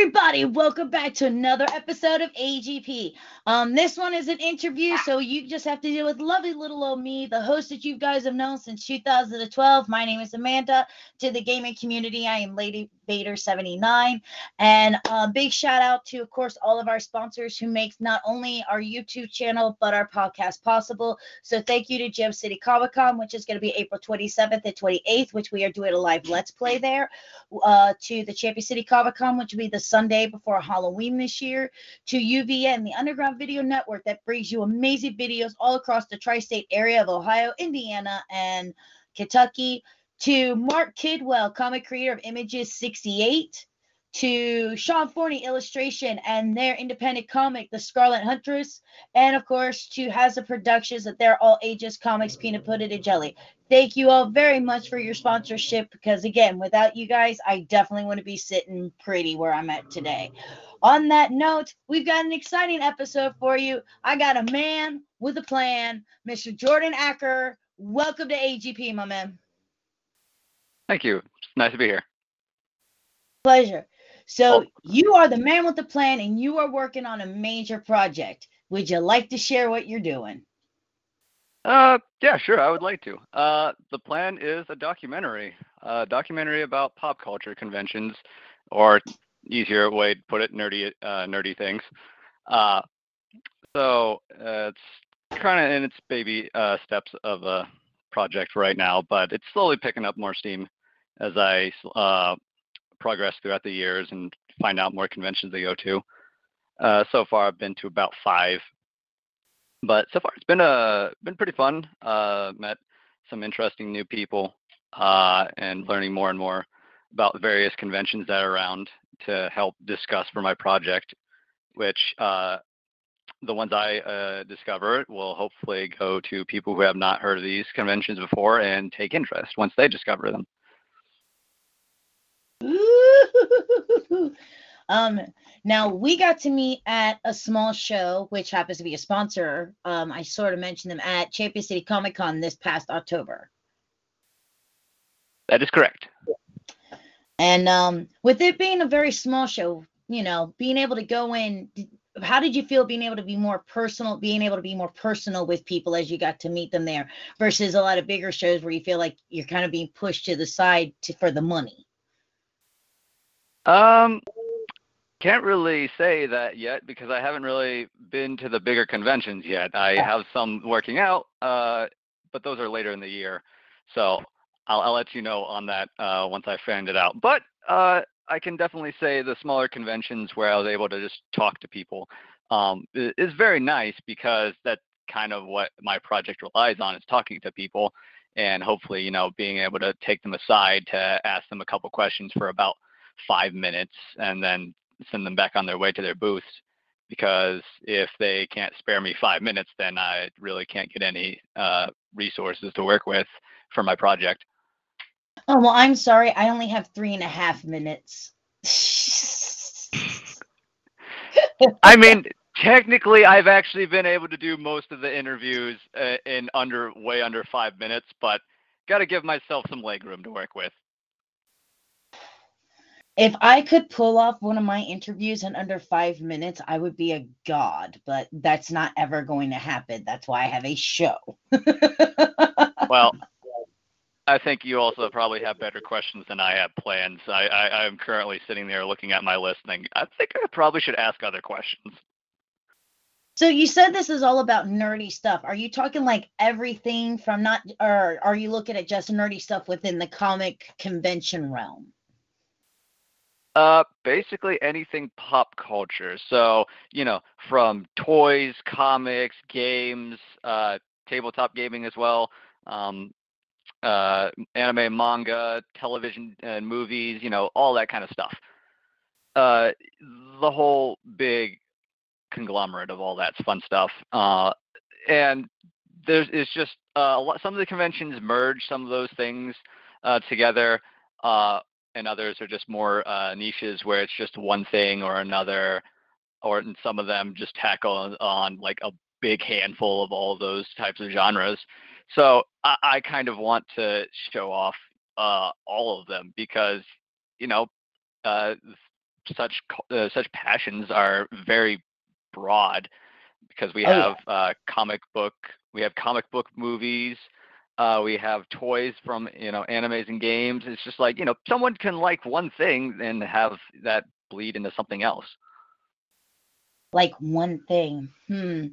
everybody? Welcome back to another episode of AGP. Um, this one is an interview, so you just have to deal with lovely little old me, the host that you guys have known since 2012. My name is Amanda. To the gaming community, I am Lady Vader 79. And a big shout out to, of course, all of our sponsors who makes not only our YouTube channel but our podcast possible. So thank you to Gem City Comic Con, which is going to be April 27th and 28th, which we are doing a live Let's Play there. Uh, to the Champion City Comic Con, which will be the Sunday before Halloween this year. To UVN, the Underground Video Network that brings you amazing videos all across the tri-state area of Ohio, Indiana, and Kentucky to Mark Kidwell, comic creator of Images 68, to Sean Forney, illustration, and their independent comic, The Scarlet Huntress, and of course to Hazza Productions, that they're all ages comics, peanut butter and jelly. Thank you all very much for your sponsorship because, again, without you guys, I definitely wouldn't be sitting pretty where I'm at today. On that note, we've got an exciting episode for you. I got a man with a plan, Mr. Jordan Acker. Welcome to AGP, my man. Thank you. It's nice to be here. Pleasure. So, oh. you are the man with the plan and you are working on a major project. Would you like to share what you're doing? Uh, yeah, sure. I would like to. Uh, the plan is a documentary, a documentary about pop culture conventions, or easier way to put it, nerdy, uh, nerdy things. Uh, so uh, it's kind of in its baby uh, steps of a project right now, but it's slowly picking up more steam as I uh, progress throughout the years and find out more conventions to go to. Uh, so far, I've been to about five, but so far it's been uh, been pretty fun. Uh, met some interesting new people uh, and learning more and more about various conventions that are around to help discuss for my project, which uh, the ones I uh, discover will hopefully go to people who have not heard of these conventions before and take interest once they discover them. um, now we got to meet at a small show, which happens to be a sponsor. Um, I sort of mentioned them at Champion City Comic Con this past October. That is correct. And um, with it being a very small show, you know, being able to go in, how did you feel being able to be more personal, being able to be more personal with people as you got to meet them there versus a lot of bigger shows where you feel like you're kind of being pushed to the side to, for the money? Um, can't really say that yet because I haven't really been to the bigger conventions yet. I have some working out, uh, but those are later in the year. So I'll, I'll let you know on that uh, once I find it out. But uh, I can definitely say the smaller conventions where I was able to just talk to people um, is very nice because that's kind of what my project relies on is talking to people and hopefully you know being able to take them aside to ask them a couple questions for about five minutes and then send them back on their way to their booths because if they can't spare me five minutes, then I really can't get any uh, resources to work with for my project. Oh, well, I'm sorry. I only have three and a half minutes. I mean, technically, I've actually been able to do most of the interviews uh, in under way under five minutes, but got to give myself some leg room to work with if I could pull off one of my interviews in under five minutes, I would be a god, but that's not ever going to happen. That's why I have a show. well, I think you also probably have better questions than I have plans. I, I, I'm currently sitting there looking at my list and I think I probably should ask other questions. So you said this is all about nerdy stuff. Are you talking like everything from not, or are you looking at just nerdy stuff within the comic convention realm? Uh, basically anything pop culture. So, you know, from toys, comics, games, uh, tabletop gaming as well, um, uh, anime, manga, television and movies, you know, all that kind of stuff. Uh, the whole big conglomerate of all that fun stuff. Uh, and there's it's just uh, a lot, some of the conventions merge some of those things uh, together. Uh, and others are just more uh, niches where it's just one thing or another, or some of them just tackle on like a big handful of all those types of genres. So I, I kind of want to show off uh, all of them because you know uh, such uh, such passions are very broad because we Oh, have uh, comic book, we have comic book movies, uh, we have toys from you know animes and games. It's just like you know someone can like one thing and have that bleed into something else. Like one thing. Hmm.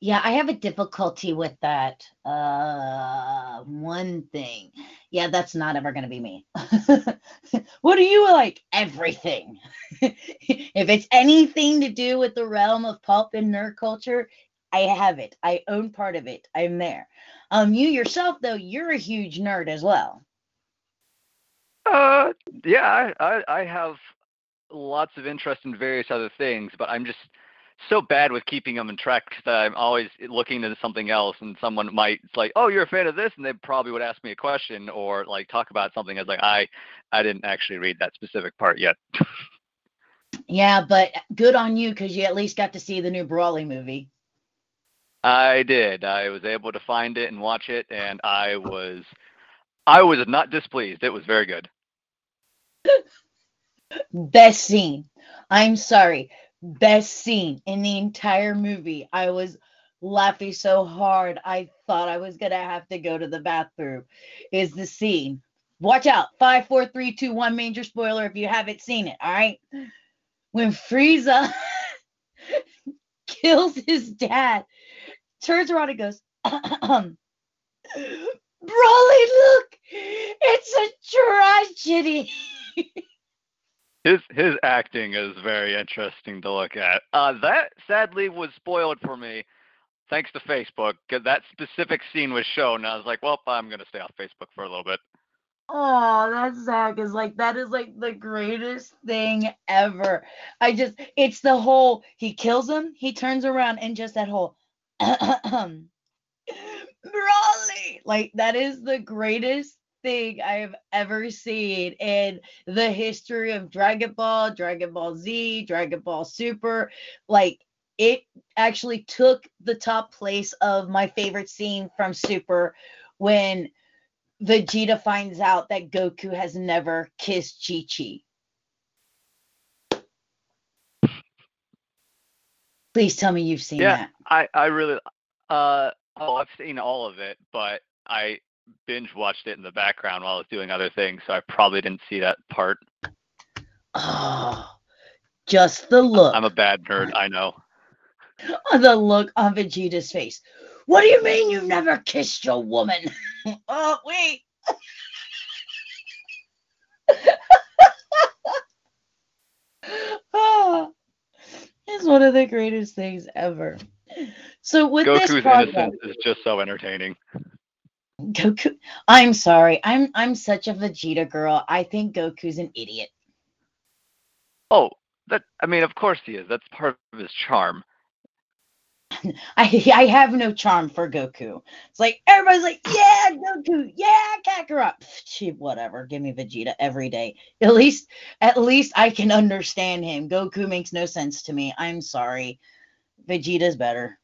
Yeah, I have a difficulty with that. Uh, one thing. Yeah, that's not ever going to be me. what do you like? Everything. if it's anything to do with the realm of pulp and nerd culture, I have it. I own part of it. I'm there. Um, you yourself though, you're a huge nerd as well. Uh, yeah, I, I have lots of interest in various other things, but I'm just so bad with keeping them in track that I'm always looking into something else, and someone might it's like, "Oh, you're a fan of this," and they probably would ask me a question or like talk about something. I was like, "I I didn't actually read that specific part yet." Yeah, but good on you because you at least got to see the new Broly movie. I did. I was able to find it and watch it, and I was I was not displeased. It was very good. Best scene. I'm sorry. Best scene in the entire movie. I was laughing so hard I thought I was gonna have to go to the bathroom. Is the scene. Watch out. Five, four, three, two, one. Major spoiler if you haven't seen it. All right. When Frieza kills his dad, turns around and goes, Broly, look, it's a tragedy. His his acting is very interesting to look at. Uh, that sadly was spoiled for me, thanks to Facebook. 'cause that specific scene was shown, and I was like, "Well, I'm gonna stay off Facebook for a little bit." Oh, that's Zach is like that is like the greatest thing ever. I just it's the whole he kills him, he turns around and just that whole Broly. Like that is the greatest thing I have ever seen in the history of Dragon Ball, Dragon Ball Z, Dragon Ball Super. Like it actually took the top place of my favorite scene from Super when Vegeta finds out that Goku has never kissed Chi Chi. Please tell me you've seen Yeah. that. I I really uh oh I've seen all of it, but I binge watched it in the background while I was doing other things, so I probably didn't see that part. Oh, just the look. I'm a bad nerd, I know. the look on Vegeta's face. What do you mean you've never kissed your woman? oh, wait. oh, it's one of the greatest things ever. So with this Goku's project, innocence is just so entertaining. Goku, I'm sorry, I'm I'm such a Vegeta girl. I think Goku's an idiot. Oh, that I mean, of course he is. That's part of his charm. I I have no charm for Goku. It's like everybody's like, yeah, Goku, yeah, Kakarot. Gee, whatever. Give me Vegeta every day. At least at least I can understand him. Goku makes no sense to me. I'm sorry. Vegeta's better.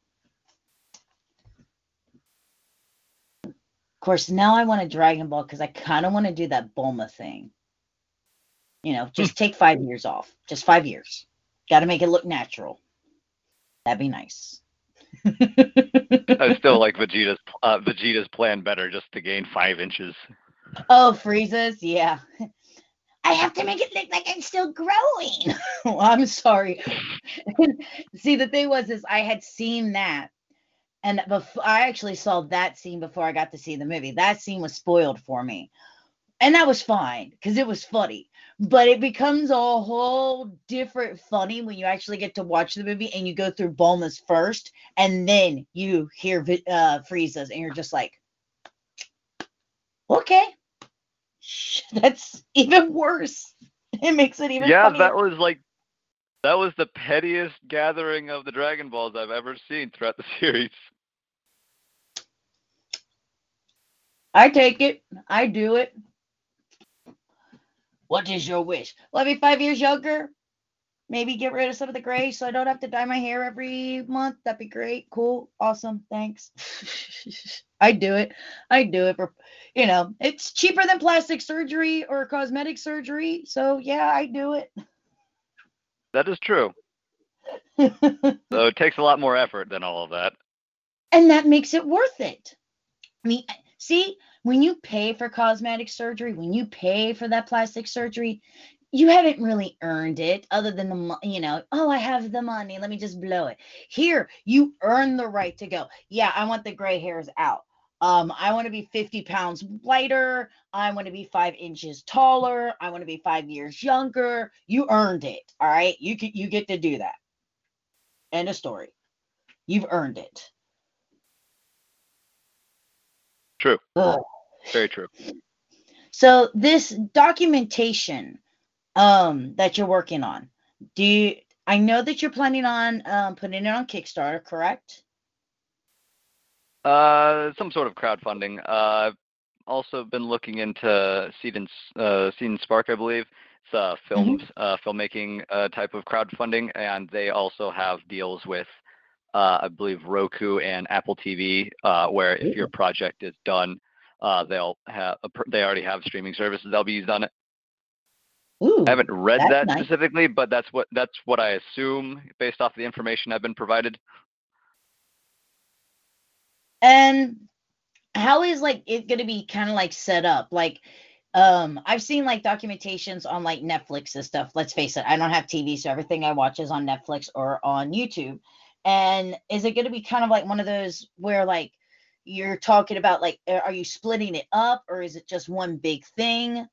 Of course, now I want a Dragon Ball because I kind of want to do that Bulma thing. You know, just hmm. take five years off. Just five years. Got to make it look natural. That'd be nice. I still like Vegeta's uh, Vegeta's plan better, just to gain five inches. Oh, Frieza's, yeah. I have to make it look like I'm still growing. well, I'm sorry. See, the thing was, is I had seen that, and before I actually saw that scene before I got to see the movie. That scene was spoiled for me, and that was fine because it was funny. But it becomes a whole different funny when you actually get to watch the movie and you go through Bulma's first, and then you hear uh, Frieza's, and you're just like, okay. That's even worse. It makes it even yeah, funnier. that was like that was the pettiest gathering of the Dragon Balls I've ever seen throughout the series. I take it. I do it. What is your wish? Let me five years younger. Maybe get rid of some of the gray so I don't have to dye my hair every month. That'd be great. Cool. Awesome. Thanks. I'd do it. I'd do it for, you know, it's cheaper than plastic surgery or cosmetic surgery. So yeah, I do it. that is true. so it takes a lot more effort than all of that. And that makes it worth it. I mean, see, when you pay for cosmetic surgery, when you pay for that plastic surgery, you haven't really earned it other than the you know oh i have the money let me just blow it. Here you earn the right to go yeah i want the gray hairs out. Um i want to be 50 pounds lighter i want to be five inches taller. I want to be five years younger. You earned it all right? You can you get to do that. End of story. You've earned it. True. Ugh. Very true. So this documentation um that you're working on do you i know that you're planning on um, putting it on kickstarter correct? Uh some sort of crowdfunding. Uh i've also been looking into seed and uh seed and spark i believe. It's a film mm-hmm. uh filmmaking uh type of crowdfunding and they also have deals with uh i believe roku and apple tv uh where if your project is done uh they'll have a, they already have streaming services they'll be used on it Ooh, I haven't read that nice. specifically, but that's what that's what I assume based off the information I've been provided. And how is like it going to be kind of like set up? Like, um, I've seen like documentations on like Netflix and stuff. Let's face it, I don't have TV, so everything I watch is on Netflix or on YouTube. And is it going to be kind of like one of those where like you're talking about like, are you splitting it up or is it just one big thing?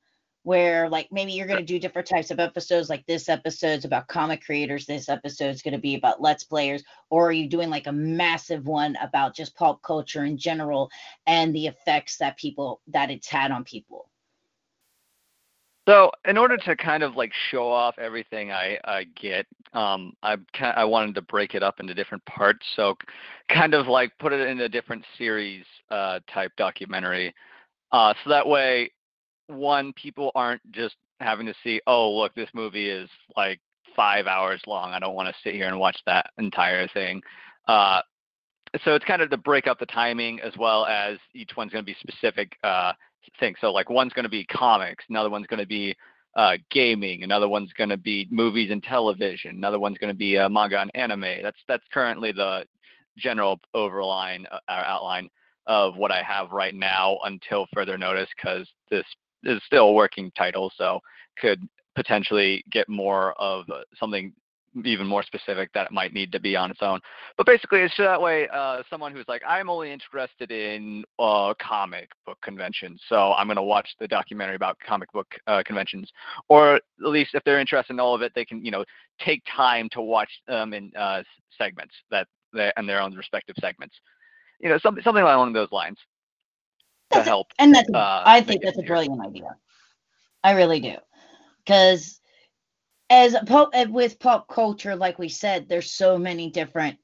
where like maybe you're going to do different types of episodes like this episode's about comic creators this episode's going to be about let's players or are you doing like a massive one about just pop culture in general and the effects that people that it's had on people so in order to kind of like show off everything I, I get, um, I kind I wanted to break it up into different parts. So kind of like put it in a different series uh, type documentary. Uh, so that way one, people aren't just having to see, oh, look, this movie is like five hours long. I don't want to sit here and watch that entire thing. Uh, so it's kind of to break up the timing as well as each one's going to be specific uh, things. So like one's going to be comics, another one's going to be uh, gaming, another one's going to be movies and television, another one's going to be uh, manga and anime. That's that's currently the general overline uh, outline of what I have right now until further notice because this is still a working title, so could potentially get more of something even more specific that it might need to be on its own. But basically, it's that way. Uh, someone who's like, I'm only interested in uh, comic book conventions, so I'm going to watch the documentary about comic book uh, conventions. Or at least if they're interested in all of it, they can, you know, take time to watch them in uh, segments that they and their own respective segments. You know, something something along those lines to help. And that's, uh, I think that's a brilliant idea. I really do. Because as pop, eh, with pop culture, like we said, there's so many different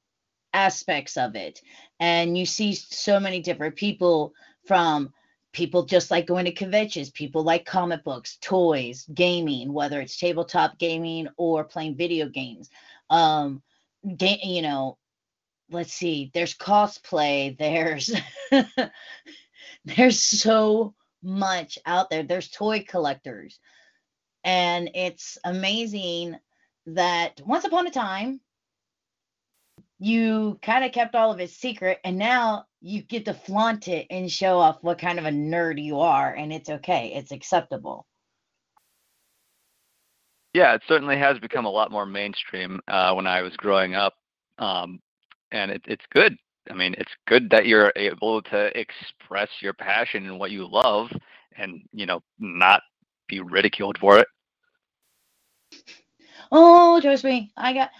aspects of it. And you see so many different people from people just like going to conventions, people like comic books, toys, gaming, whether it's tabletop gaming or playing video games. Um, ga- you know, let's see, there's cosplay, there's There's so much out there. There's toy collectors. And it's amazing that once upon a time, you kind of kept all of it secret, and now you get to flaunt it and show off what kind of a nerd you are, and it's okay. It's acceptable. Yeah, it certainly has become a lot more mainstream uh, when I was growing up, um, and it, it's good. I mean, it's good that you're able to express your passion and what you love and, you know, not be ridiculed for it. Oh, trust me, I got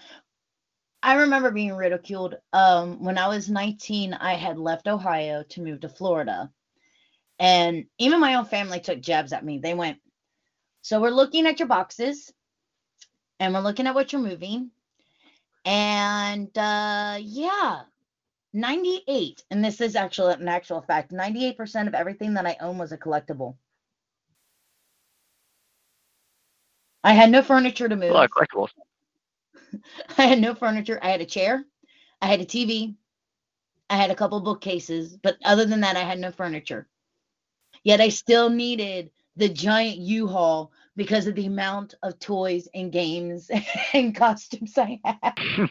I remember being ridiculed. Um, when I was 19, I had left Ohio to move to Florida. And even my own family took jabs at me. They went, So we're looking at your boxes and we're looking at what you're moving. And uh, yeah, 98, and this is actually an actual fact 98% of everything that I own was a collectible. I had no furniture to move. A lot of collectibles. I had no furniture. I had a chair, I had a TV, I had a couple bookcases, but other than that, I had no furniture. Yet I still needed the giant U-Haul because of the amount of toys and games and costumes I have.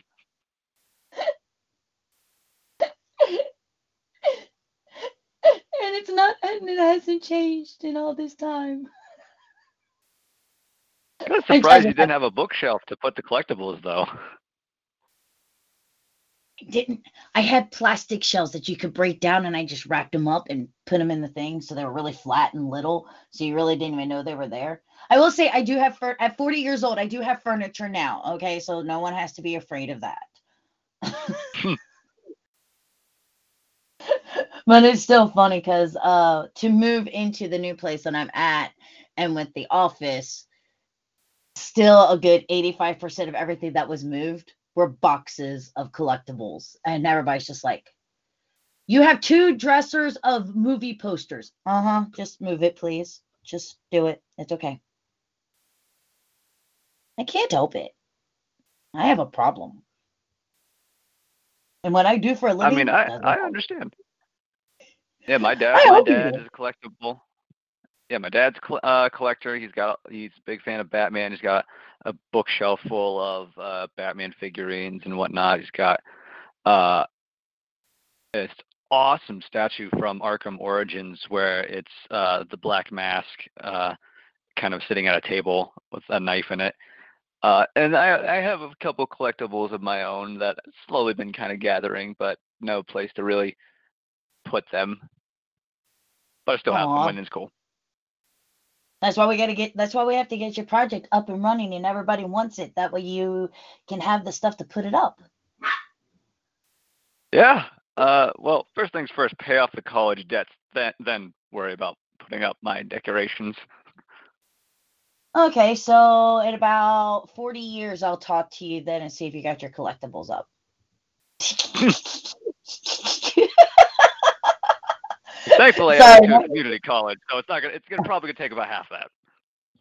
and it's not and it hasn't changed in all this time. I'm surprised you didn't have a bookshelf to put the collectibles though. I didn't I had plastic shells that you could break down and I just wrapped them up and put them in the thing so they were really flat and little so you really didn't even know they were there. I will say I do have fur- at 40 years old I do have furniture now, okay? So no one has to be afraid of that. but it's still funny cuz uh to move into the new place that I'm at and with the office still a good 85% of everything that was moved were boxes of collectibles. And everybody's just like, you have two dressers of movie posters. Uh huh. Just move it, please. Just do it. It's okay. I can't help it. I have a problem. And what I do for a living. I mean, I, I understand. Yeah, my dad, my dad is a collectible. Yeah, my dad's a uh, collector. He's got he's a big fan of Batman. He's got a bookshelf full of uh, Batman figurines and whatnot. He's got uh, this awesome statue from Arkham Origins where it's uh, the Black Mask uh, kind of sitting at a table with a knife in it. Uh, and I, I have a couple collectibles of my own that I've slowly been kind of gathering, but no place to really put them. But I still have them, and it's cool. That's why we got to get. That's why we have to get your project up and running, and everybody wants it. That way, you can have the stuff to put it up. Yeah. Uh, well, first things first. Pay off the college debts, then then worry about putting up my decorations. Okay, so in about forty years, I'll talk to you then and see if you got your collectibles up. Thankfully, Sorry, I'm to community college, so it's not gonna. It's gonna probably gonna take about half that.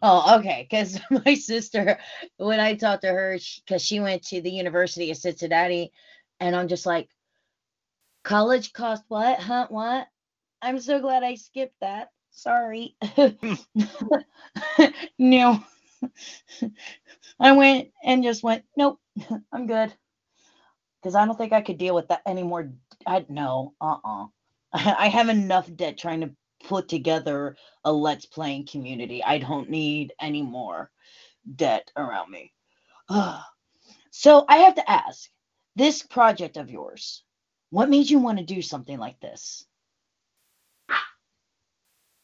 Oh, okay. Because my sister, when I talked to her, because she, she went to the University of Cincinnati, and I'm just like, college cost what? Huh? What? I'm so glad I skipped that. Sorry. no. I went and just went, nope, I'm good. Because I don't think I could deal with that anymore. I no, uh uh-uh. uh I have enough debt trying to put together a let's playing community. I don't need any more debt around me. so I have to ask this project of yours, what made you want to do something like this?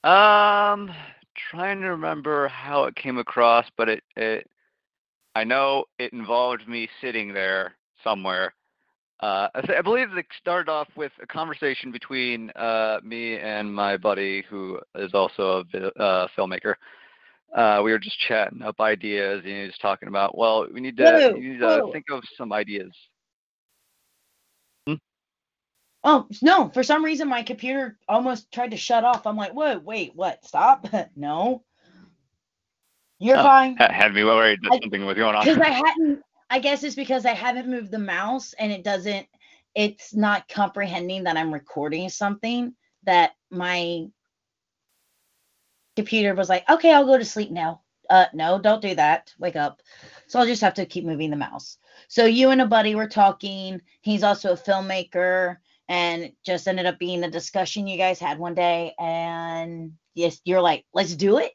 Um, trying to remember how it came across, but it, it I know it involved me sitting there somewhere uh, I, believe it started off with a conversation between uh, me and my buddy, who is also a uh, filmmaker. Uh, we were just chatting up ideas, and he was talking about, well, we need to, whoa, need to think of some ideas. Hmm? Oh no! For some reason, my computer almost tried to shut off. I'm like, whoa, wait, what? Stop! no, you're oh, fine. Had me worried that I, something was going on. Because I hadn't I guess it's because I haven't moved the mouse and it doesn't, it's not comprehending that I'm recording something that my computer was like, okay, I'll go to sleep now. Uh, no, don't do that. Wake up. So I'll just have to keep moving the mouse. So you and a buddy were talking. He's also a filmmaker and just ended up being a discussion you guys had one day. And yes, you're like, let's do it.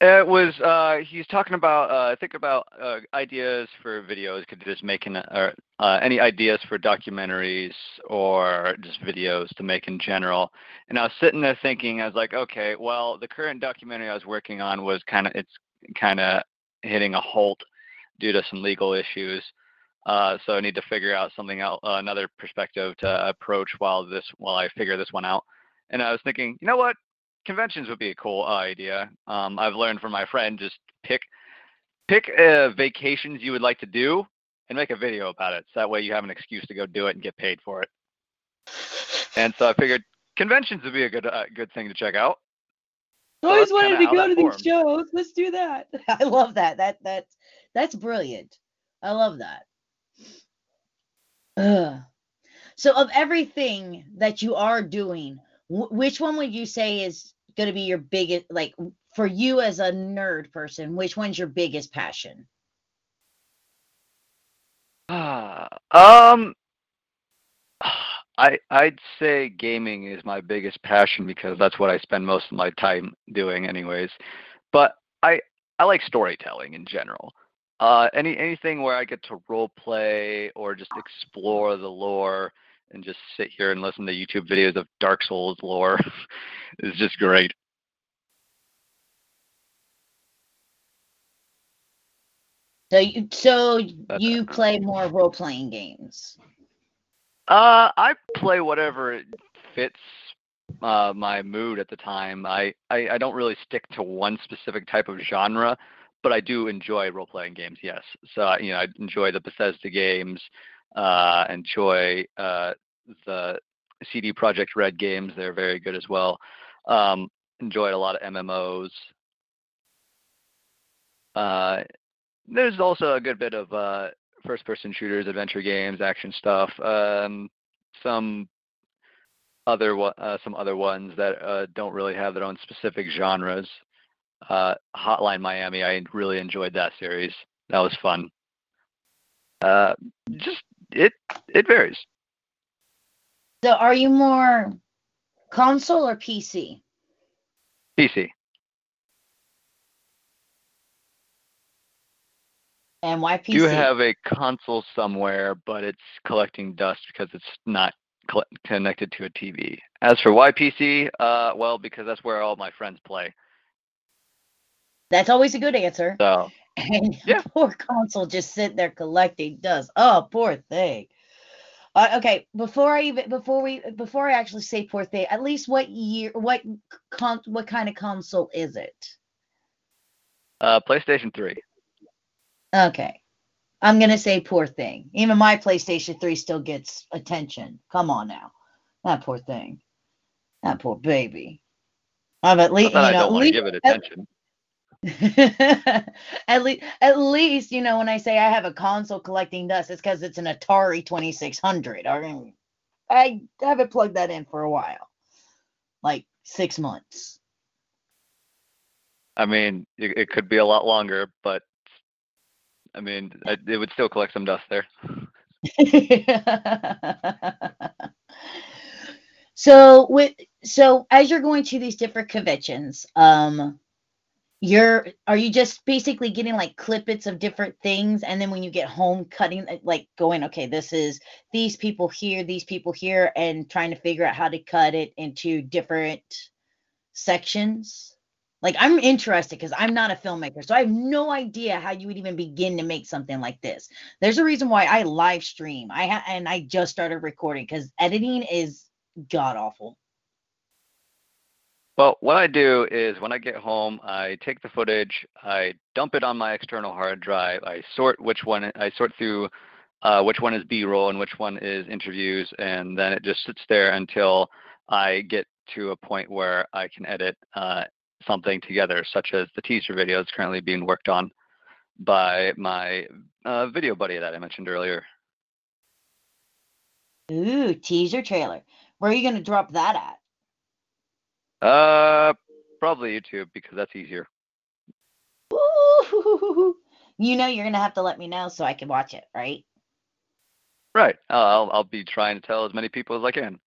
It was uh, he's talking about uh, I think about uh, ideas for videos. Could just making or uh, any ideas for documentaries or just videos to make in general. And I was sitting there thinking, I was like, okay, well, the current documentary I was working on was kind of it's kind of hitting a halt due to some legal issues. Uh, so I need to figure out something out, uh, another perspective to approach while this while I figure this one out. And I was thinking, you know what? Conventions would be a cool idea. Um, I've learned from my friend just pick pick uh, vacations you would like to do and make a video about it. So that way you have an excuse to go do it and get paid for it. And so I figured conventions would be a good uh, good thing to check out. I always wanted to go to these shows. Let's do that. I love that. That that's that's brilliant. I love that. Ugh. So of everything that you are doing, which one would you say is going to be your biggest like for you as a nerd person which one's your biggest passion Ah, um, I I'd say gaming is my biggest passion because that's what I spend most of my time doing, anyways. But I I like storytelling in general. Uh, any anything where I get to role play or just explore the lore and just sit here and listen to YouTube videos of Dark Souls lore is just great. so you so you play more role-playing games Uh, I play whatever fits uh, my mood at the time. I, I I don't really stick to one specific type of genre, but I do enjoy role-playing games. Yes, so I- you know I enjoy the Bethesda games, uh, enjoy uh, the CD Projekt Red games. They're very good as well. Um, enjoyed a lot of MMOs. Uh, there's also a good bit of uh, first-person shooters, adventure games, action stuff. Um, some other uh, some other ones that uh, don't really have their own specific genres. Uh, Hotline Miami, I really enjoyed that series. That was fun. Uh, just it it varies. So are you more console or pc PC. and why pc Do have a console somewhere, but it's collecting dust because it's not cl- connected to a TV. As for why PC, uh, well, because that's where all my friends play. that's always a good answer So and Yeah. poor console just sitting there collecting dust. Oh, poor thing. Uh, okay, before I even before we before I actually say poor thing, at least what year, what con, what kind of console is it? uh, PlayStation 3. Okay, I'm gonna say poor thing. Even my PlayStation 3 still gets attention. Come on now, that poor thing, that poor baby. I've at least you that I don't want to give it attention. at least at least you know when I say I have a console collecting dust, it's because it's an Atari 2600. I mean, I haven't plugged that in for a while, like six months. I mean, it, it could be a lot longer, but I mean, I, it would still collect some dust there. so with so as you're going to these different conventions, um, you're are you just basically getting like clippets of different things, and then when you get home, cutting uh, like going, okay, this is these people here, these people here, and trying to figure out how to cut it into different sections. Like I'm interested because I'm not a filmmaker, so I have no idea how you would even begin to make something like this. There's a reason why I live stream. I ha- and I just started recording because editing is god awful. Well, what I do is when I get home, I take the footage, I dump it on my external hard drive, I sort which one I sort through uh, which one is B-roll and which one is interviews, and then it just sits there until I get to a point where I can edit uh, something together, such as the teaser video that's currently being worked on by my uh, video buddy that I mentioned earlier. Ooh, teaser trailer. Where are you gonna drop that at? Uh, probably YouTube because that's easier. Ooh, you know you're gonna have to let me know so I can watch it, right? Right. I'll I'll be trying to tell as many people as I can.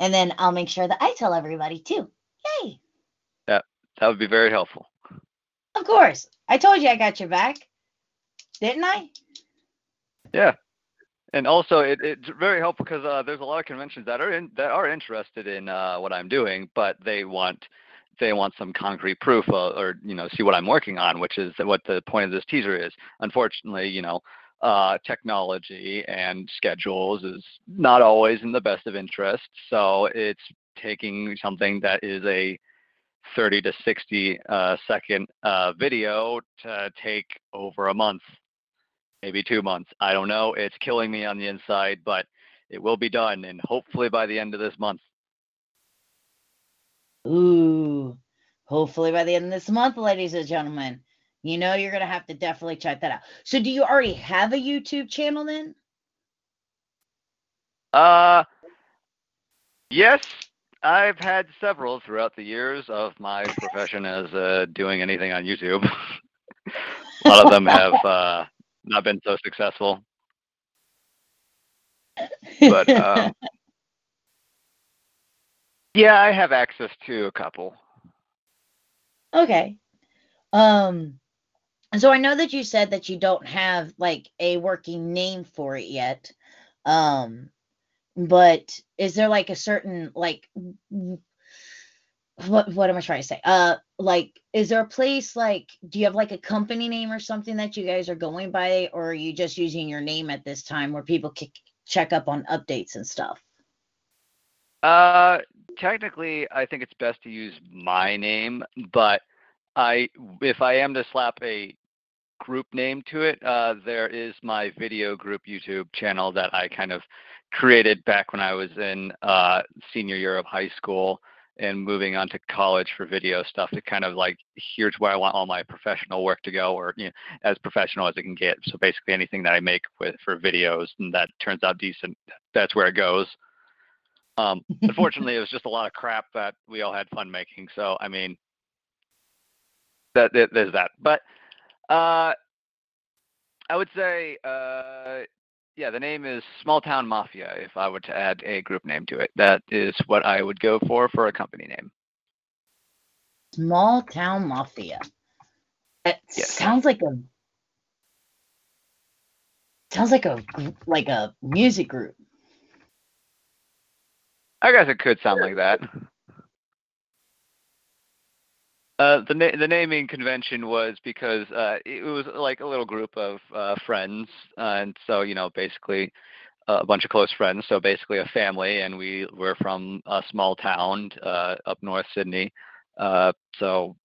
And then I'll make sure that I tell everybody too. Yay! Yeah, that would be very helpful. Of course. I told you I got your back. Didn't I? Yeah. And also, it, it's very helpful because uh, there's a lot of conventions that are in, that are interested in uh, what I'm doing, but they want they want some concrete proof uh, or you know see what I'm working on, which is what the point of this teaser is. Unfortunately, you know, uh, technology and schedules is not always in the best of interest, so it's taking something that is a 30 to 60 uh, second uh, video to take over a month maybe two months. I don't know. It's killing me on the inside, but it will be done, and hopefully by the end of this month. Ooh. Hopefully by the end of this month, ladies and gentlemen. You know you're gonna have to definitely check that out. So do you already have a YouTube channel then? Uh, yes, I've had several throughout the years of my profession as uh, doing anything on YouTube. a lot of them have uh, not been so successful. But um, yeah, I have access to a couple. Okay. Um so I know that you said that you don't have like a working name for it yet. Um but is there like a certain like what what am I trying to say? Uh like is there a place like do you have like a company name or something that you guys are going by or are you just using your name at this time where people can check up on updates and stuff? Uh technically I think it's best to use my name, but I if I am to slap a group name to it, uh, there is my video group YouTube channel that I kind of created back when I was in uh, senior year of high school and moving on to college for video stuff to kind of like here's where I want all my professional work to go or you know, as professional as it can get. So basically anything that I make with for videos and that turns out decent, that's where it goes. Um, unfortunately, it was just a lot of crap that we all had fun making. So I mean, that, that there's that. But uh, I would say, uh, yeah, the name is Small Town Mafia. If I were to add a group name to it, that is what I would go for for a company name. Small Town Mafia. That Yes. sounds like a sounds like a like a music group. I guess it could sound like that. Uh, the na- the naming convention was because uh, it was like a little group of uh, friends, and so you know, basically a bunch of close friends. So basically a family, and we were from a small town uh, up north Sidney. Uh, so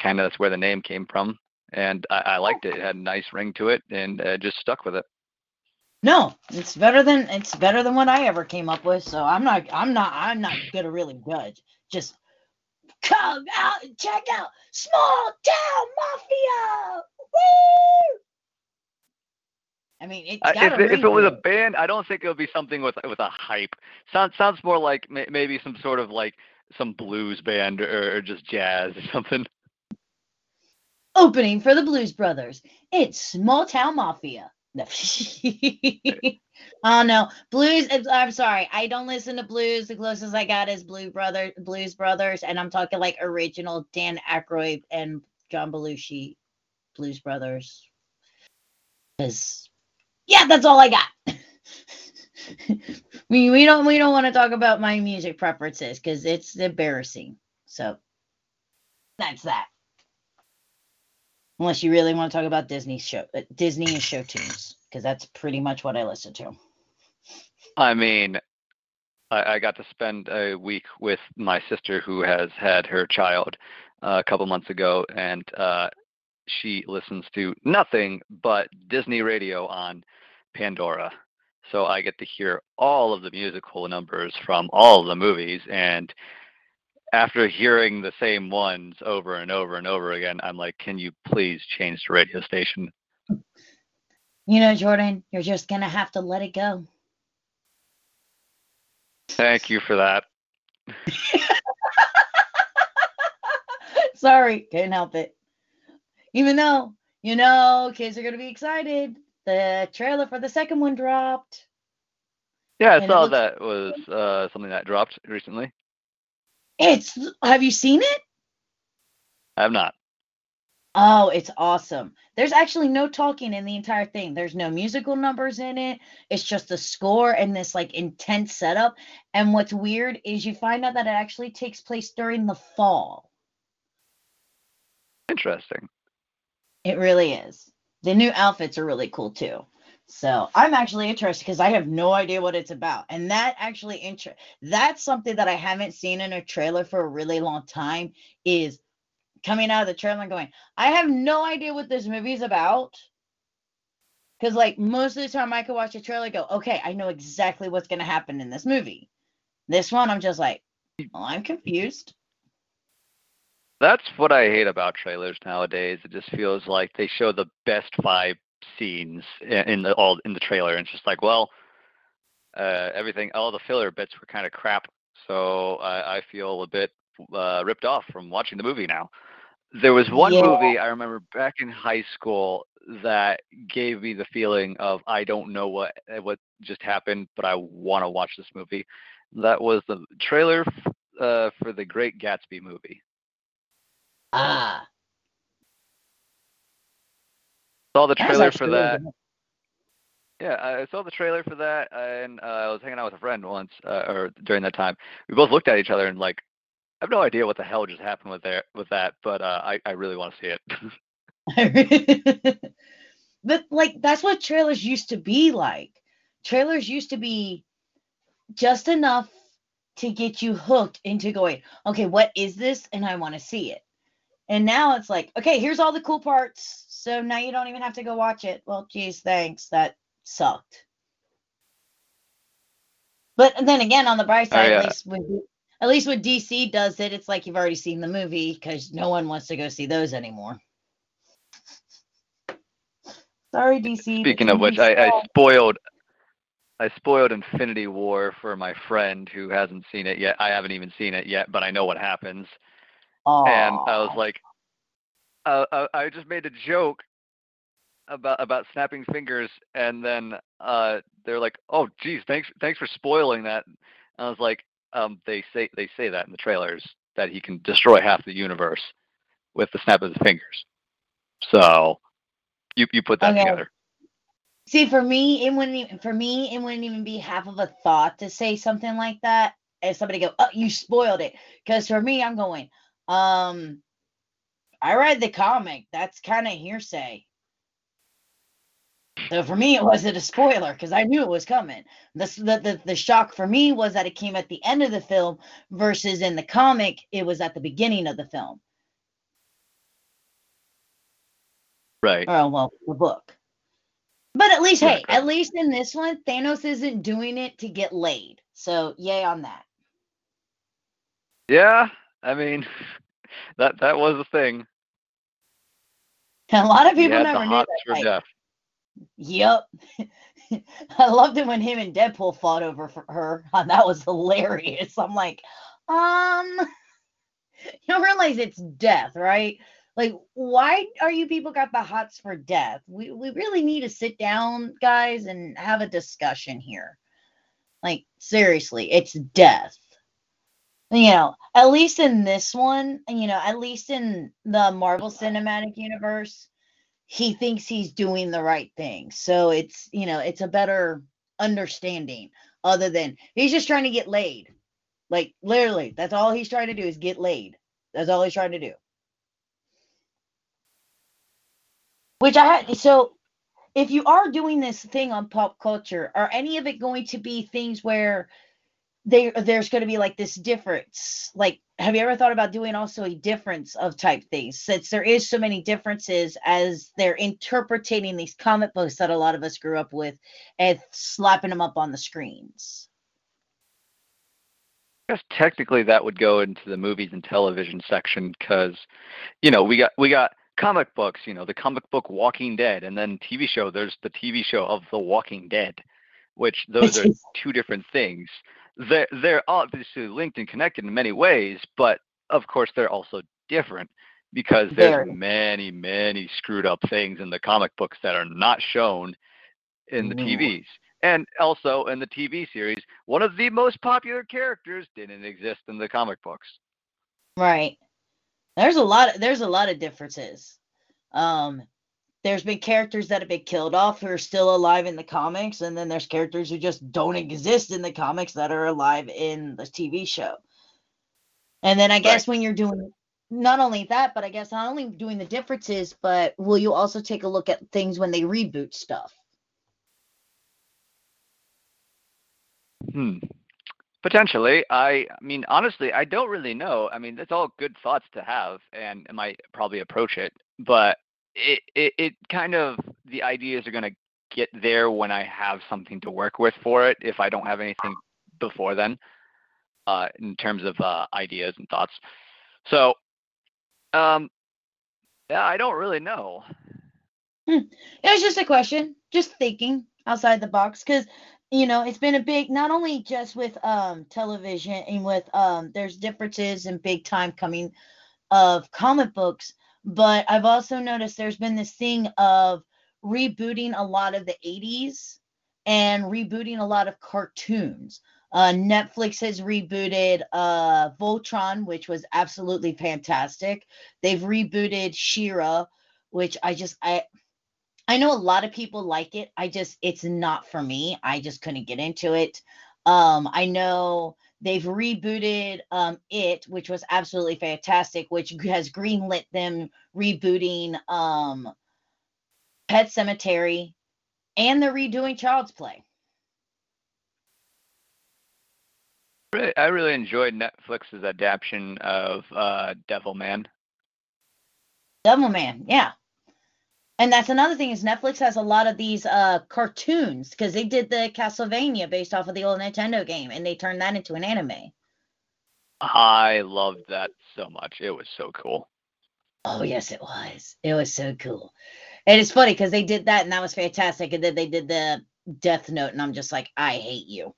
kind of that's where the name came from, and I, I liked it. It had a nice ring to it, and just stuck with it. No, it's better than it's better than what I ever came up with. So I'm not I'm not I'm not gonna really judge. Just come out and check out Small Town Mafia. Woo! I mean, it's Uh, if it, if it was a band, I don't think it would be something with with a hype. Sounds sounds more like may, maybe some sort of like some blues band or, or just jazz or something. opening for the Blues Brothers. It's Small Town Mafia. No. oh no, blues. I'm sorry, I don't listen to blues. The closest I got is Blue Brother, Blues Brothers, and I'm talking like original Dan Aykroyd and John Belushi, Blues Brothers. Cause yeah, that's all I got. we we don't we don't want to talk about my music preferences because it's embarrassing. So that's that. Unless you really want to talk about Disney show, uh, Disney and show tunes, because that's pretty much what I listen to. I mean, I, I got to spend a week with my sister who has had her child uh, a couple months ago, and uh, she listens to nothing but Disney radio on Pandora. So I get to hear all of the musical numbers from all of the movies, and after hearing the same ones over and over and over again, I'm like, can you please change the radio station? You know, Jordan, you're just gonna have to let it go. Thank you for that. Sorry, couldn't help it. Even though, you know, kids are gonna be excited. The trailer for the second one dropped. Yeah, I And saw looks- that was uh, something that dropped recently. It's have you seen it? I have not. Oh, it's awesome. There's actually no talking in the entire thing. There's no musical numbers in it. It's just the score and this like intense setup. And what's weird is you find out that it actually takes place during the fall. Interesting. It really is. The new outfits are really cool too. So I'm actually interested because I have no idea what it's about. And that actually inter- that's something that I haven't seen in a trailer for a really long time is coming out of the trailer and going, I have no idea what this movie's about. Because like most of the time I could watch a trailer go, okay, I know exactly what's gonna happen in this movie. This one I'm just like, well, I'm confused. That's what I hate about trailers nowadays. It just feels like they show the best five scenes in the all in the trailer, and it's just like, well, uh, everything, all the filler bits were kind of crap so I, I feel a bit uh, ripped off from watching the movie now. There was one Yeah. movie I remember back in high school that gave me the feeling of I don't know what eh, what just happened, but I want to watch this movie. That was the trailer f- uh, for the Great Gatsby movie. Ah. Saw the trailer for that. Yeah, I saw the trailer for that, and uh, I was hanging out with a friend once, uh, or during that time. We both looked at each other and like, I have no idea what the hell just happened with there with that, but uh, I I really want to see it. but like that's what trailers used to be like. Trailers used to be just enough to get you hooked into going, okay, what is this? And I want to see it. And now it's like, okay, here's all the cool parts. So now you don't even have to go watch it. Well, geez, thanks. That sucked. But then again, on the bright Oh, side, yeah. at least when at least when DC does it, it's like you've already seen the movie because no one wants to go see those anymore. Sorry, DC. Speaking of which, I, I spoiled I spoiled Infinity War for my friend who hasn't seen it yet. I haven't even seen it yet, but I know what happens. And I was like, uh, uh, I just made a joke about about snapping fingers, and then uh, they're like, "Oh, geez, thanks thanks for spoiling that." I was like, um, "They say they say that in the trailers that he can destroy half the universe with the snap of his fingers." So you you put that Okay. together. See, for me, it wouldn't even for me, it wouldn't even be half of a thought to say something like that. And somebody go, "Oh, you spoiled it," because for me, I'm going, um, I read the comic. That's kind of hearsay. So for me, it wasn't a spoiler because I knew it was coming. The, the the the shock for me was that it came at the end of the film versus in the comic, it was at the beginning of the film. Right. Oh well, the book. But at least, hey, at least in this one, Thanos isn't doing it to get laid. So yay on that. Yeah. I mean, that that was a thing. A lot of people never knew that. for Like, yep. I loved it when him and Deadpool fought over for her. That was hilarious. I'm like, um, you don't realize it's death, right? Like, why are you people got the hots for death? We we really need to sit down, guys, and have a discussion here. Like, seriously, it's death. You know, at least in this one, you know, at least in the Marvel Cinematic Universe, he thinks he's doing the right thing. So it's, you know, it's a better understanding other than he's just trying to get laid. Like literally, that's all he's trying to do is get laid. That's all he's trying to do. Which I had so if you are doing this thing on pop culture, are any of it going to be things where they there's going to be like this difference? Like, have you ever thought about doing also a difference of type things? Since there is so many differences as they're interpreting these comic books that a lot of us grew up with and slapping them up on the screens. I guess technically that would go into the movies and television section because, you know, we got we got comic books, you know, the comic book Walking Dead, and then TV show. There's the TV show of The Walking Dead, which those are two different things. They're they're obviously linked and connected in many ways, but of course they're also different because there's Very. many many screwed up things in the comic books that are not shown in the Ooh. TVs. And also in the TV series, one of the most popular characters didn't exist in the comic books. Right. There's a lot of there's a lot of differences. Um there's been characters that have been killed off who are still alive in the comics, and then there's characters who just don't exist in the comics that are alive in the TV show. And then I guess when you're doing not only that, but I guess not only doing the differences, but will you also take a look at things when they reboot stuff? Hmm. Potentially. I, I mean, honestly, I don't really know. I mean, that's all good thoughts to have, and I might probably approach it, but it, it, kind of the ideas are going to get there when I have something to work with for it. If I don't have anything before then, uh, in terms of uh, ideas and thoughts. So, um, yeah, I don't really know. It was just a question, just thinking outside the box. Because you know, it's been a big not only just with um television and with um there's differences in big time coming of comic books, but I've also noticed there's been this thing of rebooting a lot of the 80s and rebooting a lot of cartoons. Uh, Netflix has rebooted uh, Voltron, which was absolutely fantastic. They've rebooted She-Ra, which I just I I know a lot of people like it. I just it's not for me. I just couldn't get into it. Um, I know they've rebooted um, it, which was absolutely fantastic, which has greenlit them rebooting um, Pet Sematary, and they're redoing Child's Play. I really enjoyed Netflix's adaptation of uh, Devilman. Devilman, yeah. And that's another thing is Netflix has a lot of these uh, cartoons because they did the Castlevania based off of the old Nintendo game and they turned that into an anime. I loved that so much. It was so cool. Oh yes, it was. It was so cool. And it's funny because they did that and that was fantastic. And then they did the Death Note, and I'm just like, I hate you.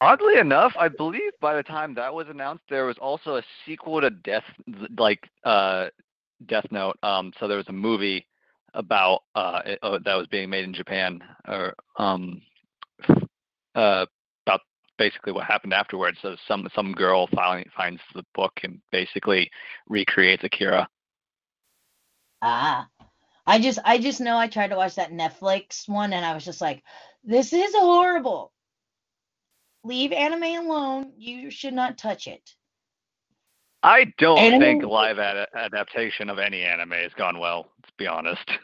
Oddly enough, I believe by the time that was announced, there was also a sequel to Death, like uh, Death Note. Um, so there was a movie about uh, it, uh, that was being made in Japan, or um, uh, about basically what happened afterwards. So some some girl finally finds the book and basically recreates a Kira. Ah, I just I just know I tried to watch that Netflix one and I was just like, this is horrible leave anime alone. You should not touch it. I don't anime- think live ad- adaptation of any anime has gone well. Let's be honest.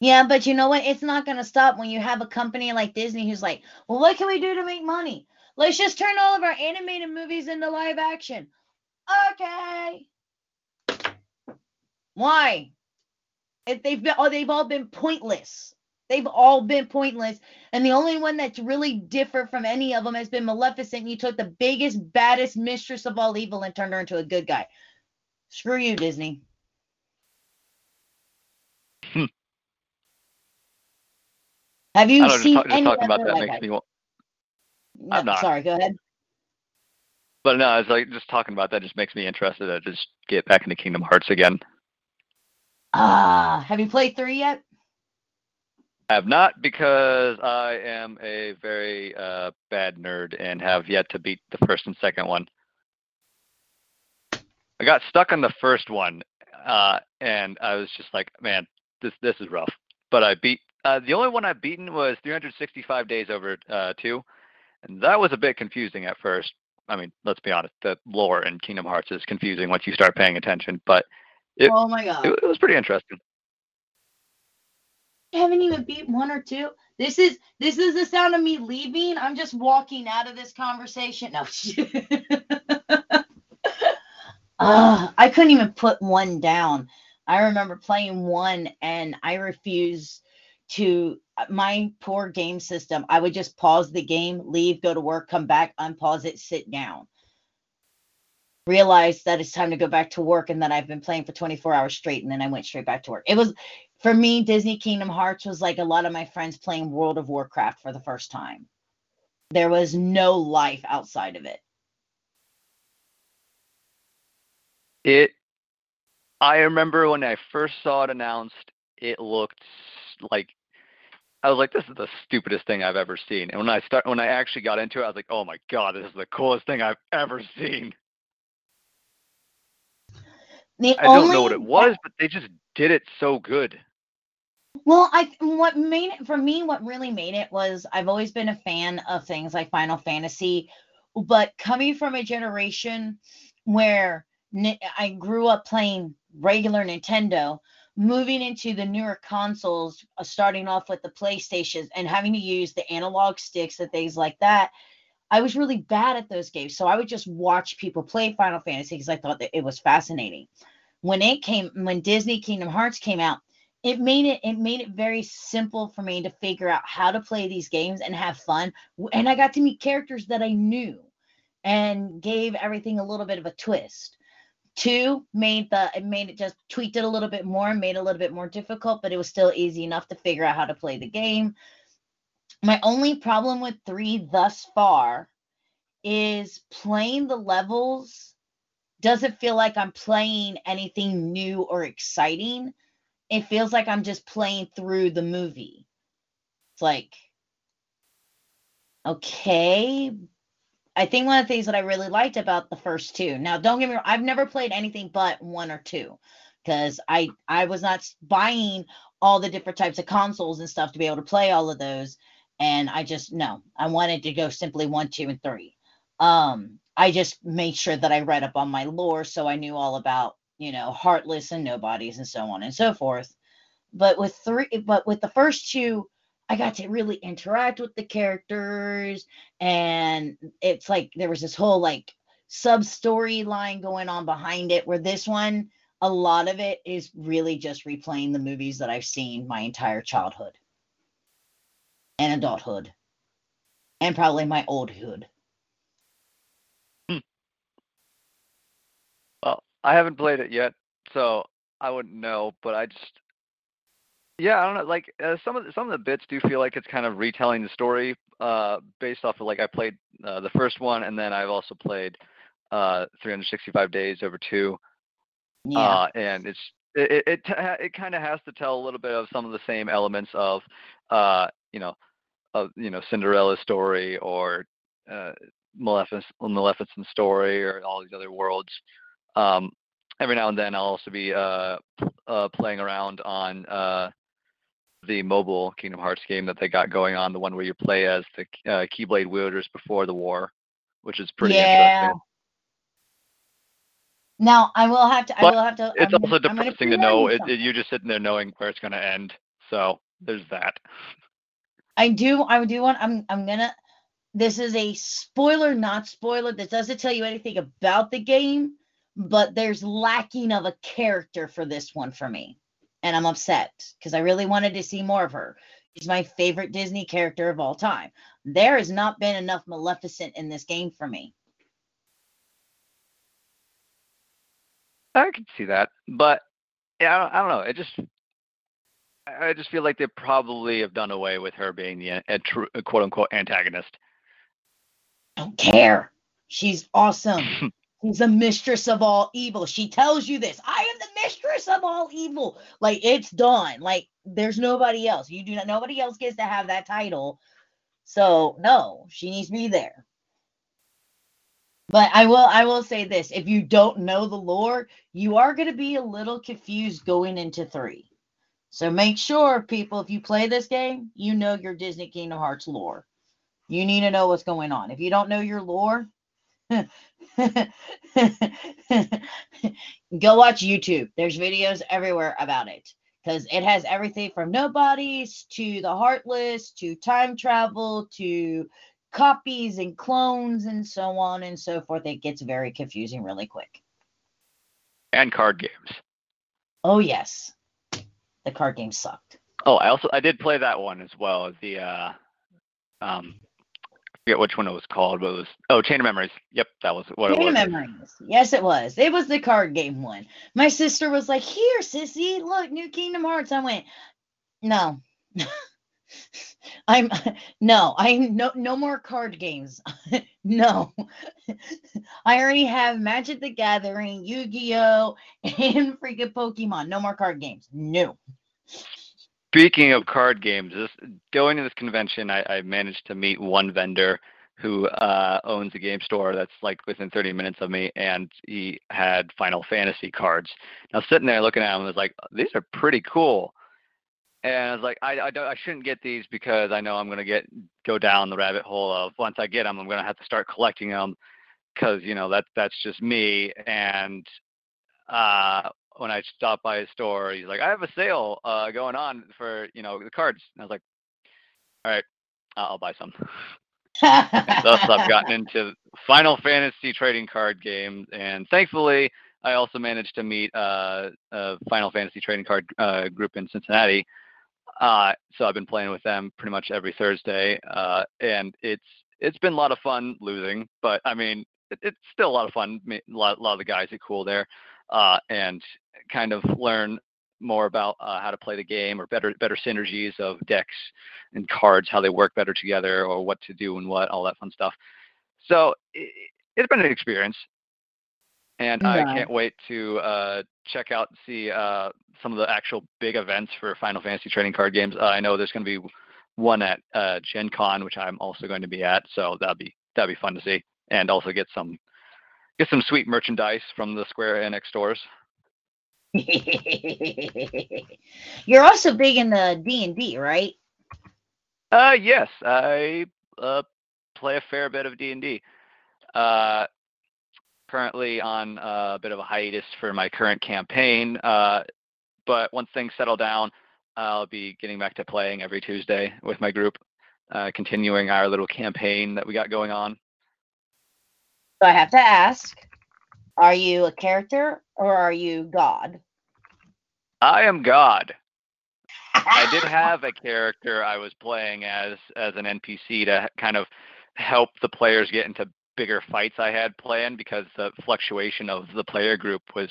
Yeah, but you know what? It's not going to stop when you have a company like Disney who's like, well, what can we do to make money? Let's just turn all of our animated movies into live action. Okay. Why? If they've been, oh, they've all been pointless. They've all been pointless. And the only one that's really different from any of them has been Maleficent. You took the biggest, baddest mistress of all evil and turned her into a good guy. Screw you, Disney. Hmm. Have you know, seen just, any talking about that makes me want. No, not. Sorry, go ahead. But no, it's like just talking about that just makes me interested to just get back into Kingdom Hearts again. Ah, uh, have you played three yet? I have not because I am a very uh, bad nerd and have yet to beat the first and second one. I got stuck on the first one, uh, and I was just like, man, this this is rough. But I beat uh, the only one I've beaten was 365 days over uh, two, and that was a bit confusing at first. I mean, let's be honest, the lore in Kingdom Hearts is confusing once you start paying attention, but it, oh my god, it, it was pretty interesting haven't even beat one or two. This is this is the sound of me leaving. I'm just walking out of this conversation. No. uh, I couldn't even put one down. I remember playing one and I refused to my poor game system. I would just pause the game, leave, go to work, come back, unpause it, sit down. Realize that it's time to go back to work and that I've been playing for 24 hours straight and then I went straight back to work. It was for me, Disney Kingdom Hearts was like a lot of my friends playing World of Warcraft for the first time. There was no life outside of it. It, I remember when I first saw it announced, it looked like I was like, this is the stupidest thing I've ever seen. And when I start, when I actually got into it, I was like, oh my god, this is the coolest thing I've ever seen. The I don't know what it was, but they just did it so good. Well, I what made it for me, what really made it was I've always been a fan of things like Final Fantasy, but coming from a generation where I grew up playing regular Nintendo, moving into the newer consoles, uh, starting off with the PlayStations and having to use the analog sticks and things like that, I was really bad at those games. So I would just watch people play Final Fantasy because I thought that it was fascinating. When it came, when Disney Kingdom Hearts came out, it made it it made it very simple for me to figure out how to play these games and have fun and i got to meet characters that i knew and gave everything a little bit of a twist Two made the it made it just tweaked it a little bit more, made it a little bit more difficult, but it was still easy enough to figure out how to play the game. My only problem with three thus far is playing the levels doesn't feel like I'm playing anything new or exciting. It feels like I'm just playing through the movie. It's like, okay, I think one of the things that I really liked about the first two. Now, don't get me wrong, I've never played anything but one or two because I I was not buying all the different types of consoles and stuff to be able to play all of those. And I just no, I wanted to go simply one, two, and three. Um, I just made sure that I read up on my lore so I knew all about, you know, heartless and nobodies and so on and so forth. But with three, but with the first two, I got to really interact with the characters, and it's like there was this whole like sub storyline going on behind it. Where this one, a lot of it is really just replaying the movies that I've seen my entire childhood and adulthood, and probably my oldhood. Hmm. Well, I haven't played it yet, so I wouldn't know. But I just yeah, I don't know. Like uh, some of the, some of the bits do feel like it's kind of retelling the story uh, based off of like I played uh, the first one, and then I've also played uh, 365 Days over two. Yeah. Uh, and it's it it it, it kind of has to tell a little bit of some of the same elements of uh, you know of you know Cinderella's story or uh, Maleficent Maleficent's story or all these other worlds. Um, every now and then I'll also be uh, uh, playing around on uh, the mobile Kingdom Hearts game that they got going on, the one where you play as the uh, Keyblade wielders before the war, which is pretty yeah. interesting. Now I will have to. I will have to. It's I'm, also depressing to know it, it, you're just sitting there knowing where it's going to end. So there's that. I do. I do want. I'm. I'm gonna. This is a spoiler, not spoiler. This doesn't tell you anything about the game, but there's lacking of a character for this one for me and I'm upset because I really wanted to see more of her. She's my favorite Disney character of all time. There has not been enough Maleficent in this game for me. I can see that, but yeah, I don't, I don't know. It just I just feel like they probably have done away with her being the a true, quote unquote antagonist. I don't care. She's awesome. She's the mistress of all evil. She tells you this. I am the mistress of all evil. Like it's done. Like there's nobody else. You do not. Nobody else gets to have that title. So no, she needs to be there. But I will. I will say this: if you don't know the lore, you are going to be a little confused going into three. So make sure, people, if you play this game, you know your Disney Kingdom Hearts lore. You need to know what's going on. If you don't know your lore, Go watch YouTube. There's videos everywhere about it because it has everything from nobodies to the heartless to time travel to copies and clones and so on and so forth. It gets very confusing really quick. And card games. Oh yes, the card game sucked. Oh, I also I did play that one as well. The uh, um, forget which one it was called, but it was oh Chain of Memories. Yep, that was what Chain it was. Chain of Memories. Yes, it was. It was the card game one. My sister was like, "Here, sissy, look, new Kingdom Hearts." I went, "No." I'm no, I'm no no more card games. no. I already have Magic the Gathering, Yu-Gi-Oh, and freaking Pokemon. No more card games. No. Speaking of card games, this, going to this convention, I, I managed to meet one vendor who uh, owns a game store that's like within 30 minutes of me, and he had Final Fantasy cards. Now sitting there looking at them, I was like, these are pretty cool. And I was like, I, I, don't, I shouldn't get these because I know I'm gonna get go down the rabbit hole of once I get them, I'm gonna have to start collecting them because you know that that's just me. And uh, when I stopped by his store, he's like, I have a sale uh, going on for, you know, the cards. And I was like, all right, I'll buy some. thus, I've gotten into Final Fantasy trading card games. And thankfully, I also managed to meet uh, a Final Fantasy trading card uh, group in Cincinnati. Uh, so I've been playing with them pretty much every Thursday. Uh, and it's it's been a lot of fun losing, but I mean, it, it's still a lot of fun. A lot, a lot of the guys are cool there, uh, and kind of learn more about uh, how to play the game or better better synergies of decks and cards, how they work better together, or what to do and what, all that fun stuff. So it, has been an experience, and yeah. I can't wait to uh, check out and see uh, some of the actual big events for Final Fantasy trading card games. Uh, I know there's going to be one at uh, Gen Con, which I'm also going to be at, so that'll be that'll be fun to see, and also get some get some sweet merchandise from the Square Enix stores. You're also big in the D and D, right? Uh, yes, I uh, play a fair bit of D and D. Uh, currently on a bit of a hiatus for my current campaign, uh, but once things settle down, I'll be getting back to playing every Tuesday with my group, uh, continuing our little campaign that we got going on. So I have to ask, are you a character or are you God? I am God. I did have a character I was playing as as an NPC to kind of help the players get into bigger fights I had planned because the fluctuation of the player group was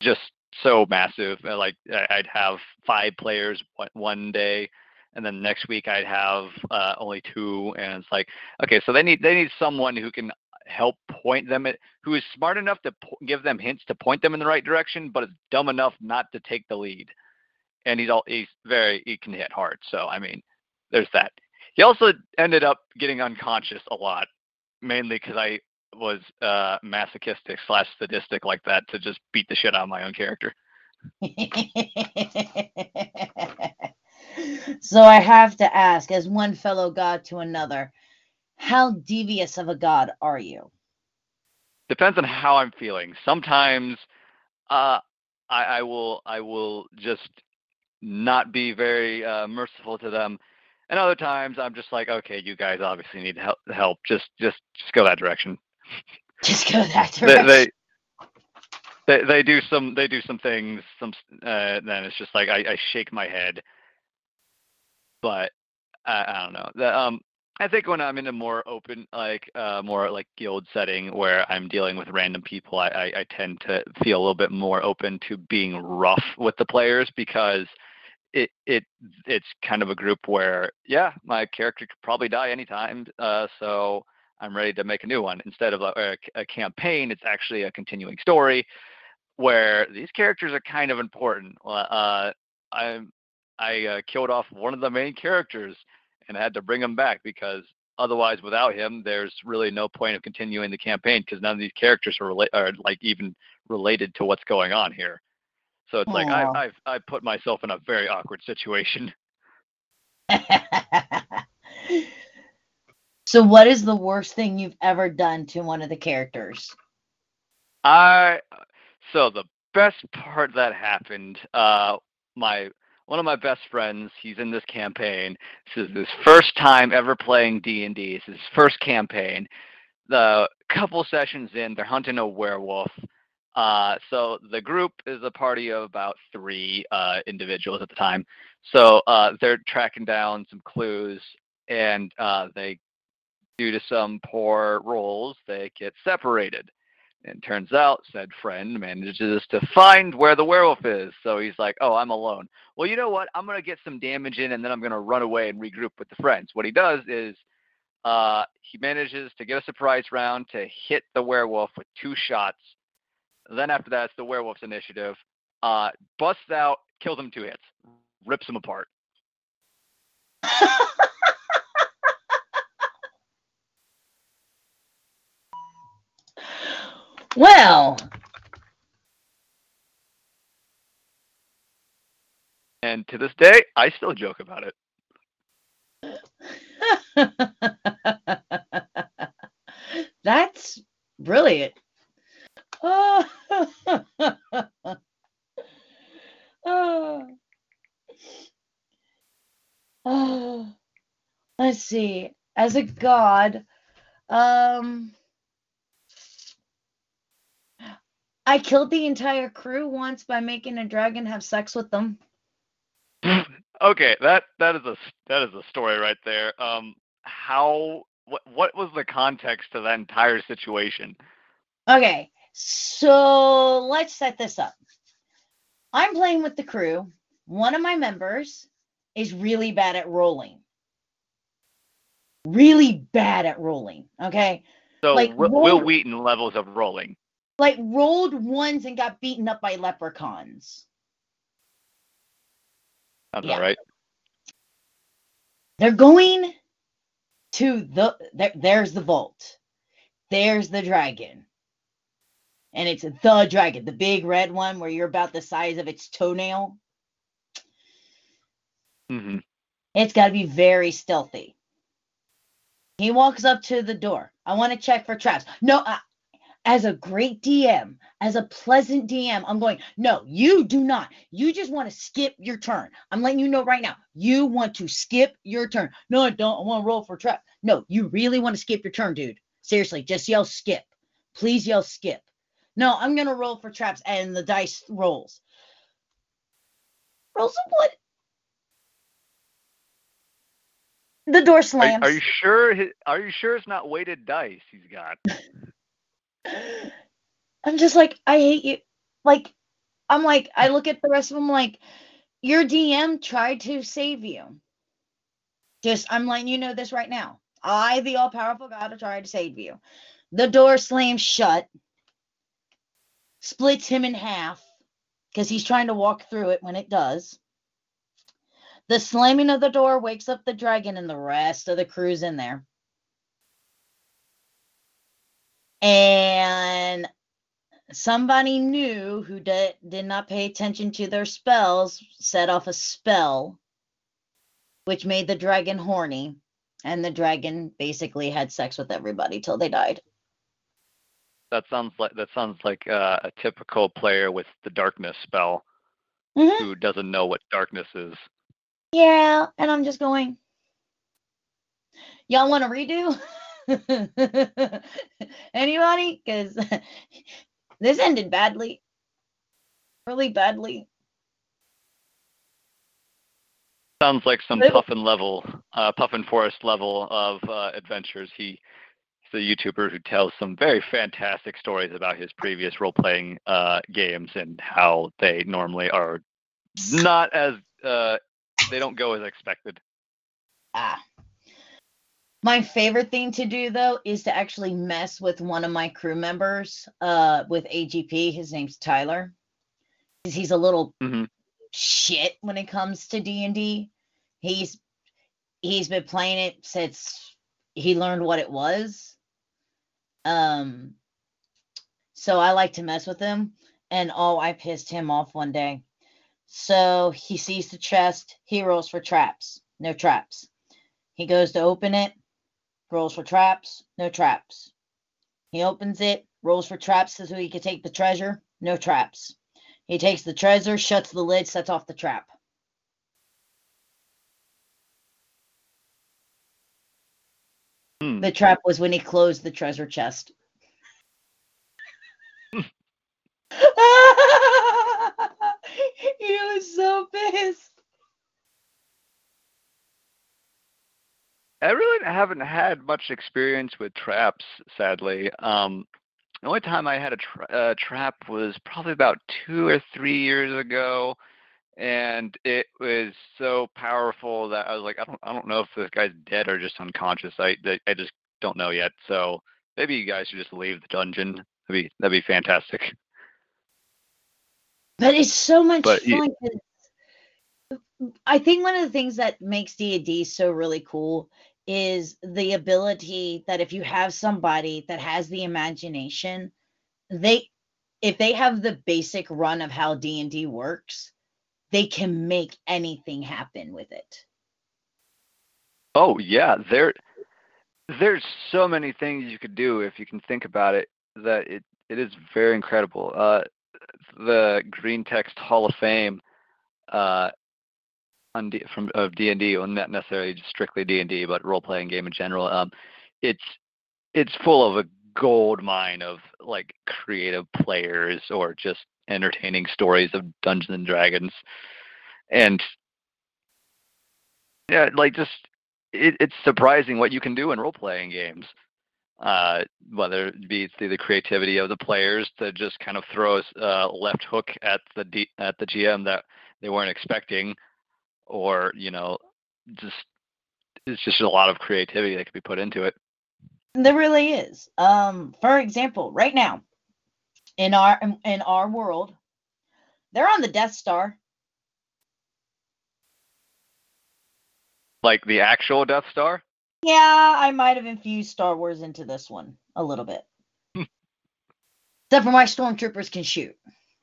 just so massive. Uh, like I'd have five players one day, and then next week I'd have uh, only two, and it's like, okay, so they need they need someone who can help point them at who is smart enough to give them hints to point them in the right direction, but is dumb enough not to take the lead. And he's all he's very he can hit hard. So I mean, there's that. He also ended up getting unconscious a lot, mainly because I was uh, masochistic slash sadistic like that to just beat the shit out of my own character. so I have to ask, as one fellow god to another, how devious of a god are you? Depends on how I'm feeling. Sometimes uh, I, I will I will just not be very uh, merciful to them, and other times I'm just like, okay, you guys obviously need help. Help. Just just just go that direction. Just go that direction. They, they, they, they do some they do some things. Some uh, then it's just like I, I shake my head, but I, I don't know. The, um, I think when I'm in a more open, like uh, more like guild setting where I'm dealing with random people, I, I, I tend to feel a little bit more open to being rough with the players because it it it's kind of a group where yeah, my character could probably die anytime, uh, so I'm ready to make a new one. Instead of a, a campaign, it's actually a continuing story where these characters are kind of important. Uh, I I uh, killed off one of the main characters and had to bring him back because otherwise, without him, there's really no point of continuing the campaign because none of these characters are, rela- are like even related to what's going on here. So it's Aww. like I, I've I put myself in a very awkward situation. so, what is the worst thing you've ever done to one of the characters? I so the best part that happened. Uh, my one of my best friends. He's in this campaign. This is his first time ever playing D and D. It's his first campaign. The couple sessions in, they're hunting a werewolf. Uh, so the group is a party of about three uh, individuals at the time. So uh, they're tracking down some clues, and uh, they, due to some poor rolls, they get separated. And turns out said friend manages to find where the werewolf is. So he's like, oh, I'm alone. Well, you know what? I'm going to get some damage in and then I'm going to run away and regroup with the friends. What he does is uh, he manages to get a surprise round to hit the werewolf with two shots. Then after that, it's the werewolf's initiative. Uh, busts out, kills him two hits, rips him apart. Well. And to this day, I still joke about it. That's brilliant. Oh. oh. oh. Let's see. As a god, um, I killed the entire crew once by making a dragon have sex with them. okay, that that is a that is a story right there. Um, how what what was the context to that entire situation? Okay, so let's set this up. I'm playing with the crew. One of my members is really bad at rolling. Really bad at rolling. Okay. So Like, Wi- roll- Wil Wheaton levels of rolling. Like rolled ones and got beaten up by leprechauns. Sounds Yeah. all right. They're going to the there, there's the vault. There's the dragon. And it's the dragon, the big red one where you're about the size of its toenail. hmm It's got to be very stealthy. He walks up to the door. I want to check for traps. No, as a great DM, as a pleasant DM, I'm going, no, you do not. You just want to skip your turn. I'm letting you know right now. You want to skip your turn. No, I don't. I want to roll for trap. No, you really want to skip your turn, dude. Seriously, just yell skip. Please yell skip. No, I'm going to roll for traps and the dice rolls. Rolls a what? The door slams. are you sure? Are you sure it's not weighted dice he's got? I'm just like, I hate you. Like, I'm like, I look at the rest of them like, your DM tried to save you. Just, I'm letting you know this right now. I, the all powerful God, tried to save you. The door slams shut, splits him in half because he's trying to walk through it when it does. The slamming of the door wakes up the dragon and the rest of the crew's in there. And somebody new who did, did not pay attention to their spells set off a spell which made the dragon horny and the dragon basically had sex with everybody till they died That sounds like that sounds like uh, a typical player with the darkness spell Mhm. who doesn't know what darkness is. yeah and i'm just going y'all want to redo anybody because this ended badly really badly Sounds like some Puffin level, uh, Puffin Forest level of uh, adventures. He he's a YouTuber who tells some very fantastic stories about his previous role playing uh, games and how they normally are not as uh, they don't go as expected. Ah. My favorite thing to do though is to actually mess with one of my crew members uh with AGP. His name's Tyler. He's a little Mhm. shit when it comes to D&D. He's he's been playing it since he learned what it was. Um so I like to mess with him and oh I pissed him off one day. So he sees the chest, he rolls for traps. No traps. He goes to open it, rolls for traps, no traps. He opens it, rolls for traps so he can take the treasure, no traps. He takes the treasure, shuts the lid, sets off the trap. Hmm. The trap was when he closed the treasure chest. he was so pissed. I really haven't had much experience with traps, sadly. Um, the only time I had a tra- uh, trap was probably about two or three years ago, and it was so powerful that I was like, I don't, I don't know if this guy's dead or just unconscious. I, I just don't know yet. So maybe you guys should just leave the dungeon. That'd be, that'd be fantastic. But it's so much But you- I think one of the things that makes D&D so really cool is the ability that if you have somebody that has the imagination, they if they have the basic run of how D&D works, they can make anything happen with it. Oh yeah, there there's so many things you could do if you can think about it that it it is very incredible. Uh the Green Text Hall of Fame uh on D, from of D&D, well not necessarily just strictly D&D, but role playing game in general. Um it's it's full of a gold mine of like creative players or just entertaining stories of Dungeons and Dragons. And yeah, like just it, it's surprising what you can do in role playing games. Uh, whether it be through the creativity of the players to just kind of throw a uh, left hook at the D, at the GM that they weren't expecting, or you know, just it's just a lot of creativity that could be put into it. There really is. Um, for example, right now, in our in our world, they're on the Death Star. Like the actual Death Star? Yeah, I might have infused Star Wars into this one a little bit. Except for my stormtroopers can shoot.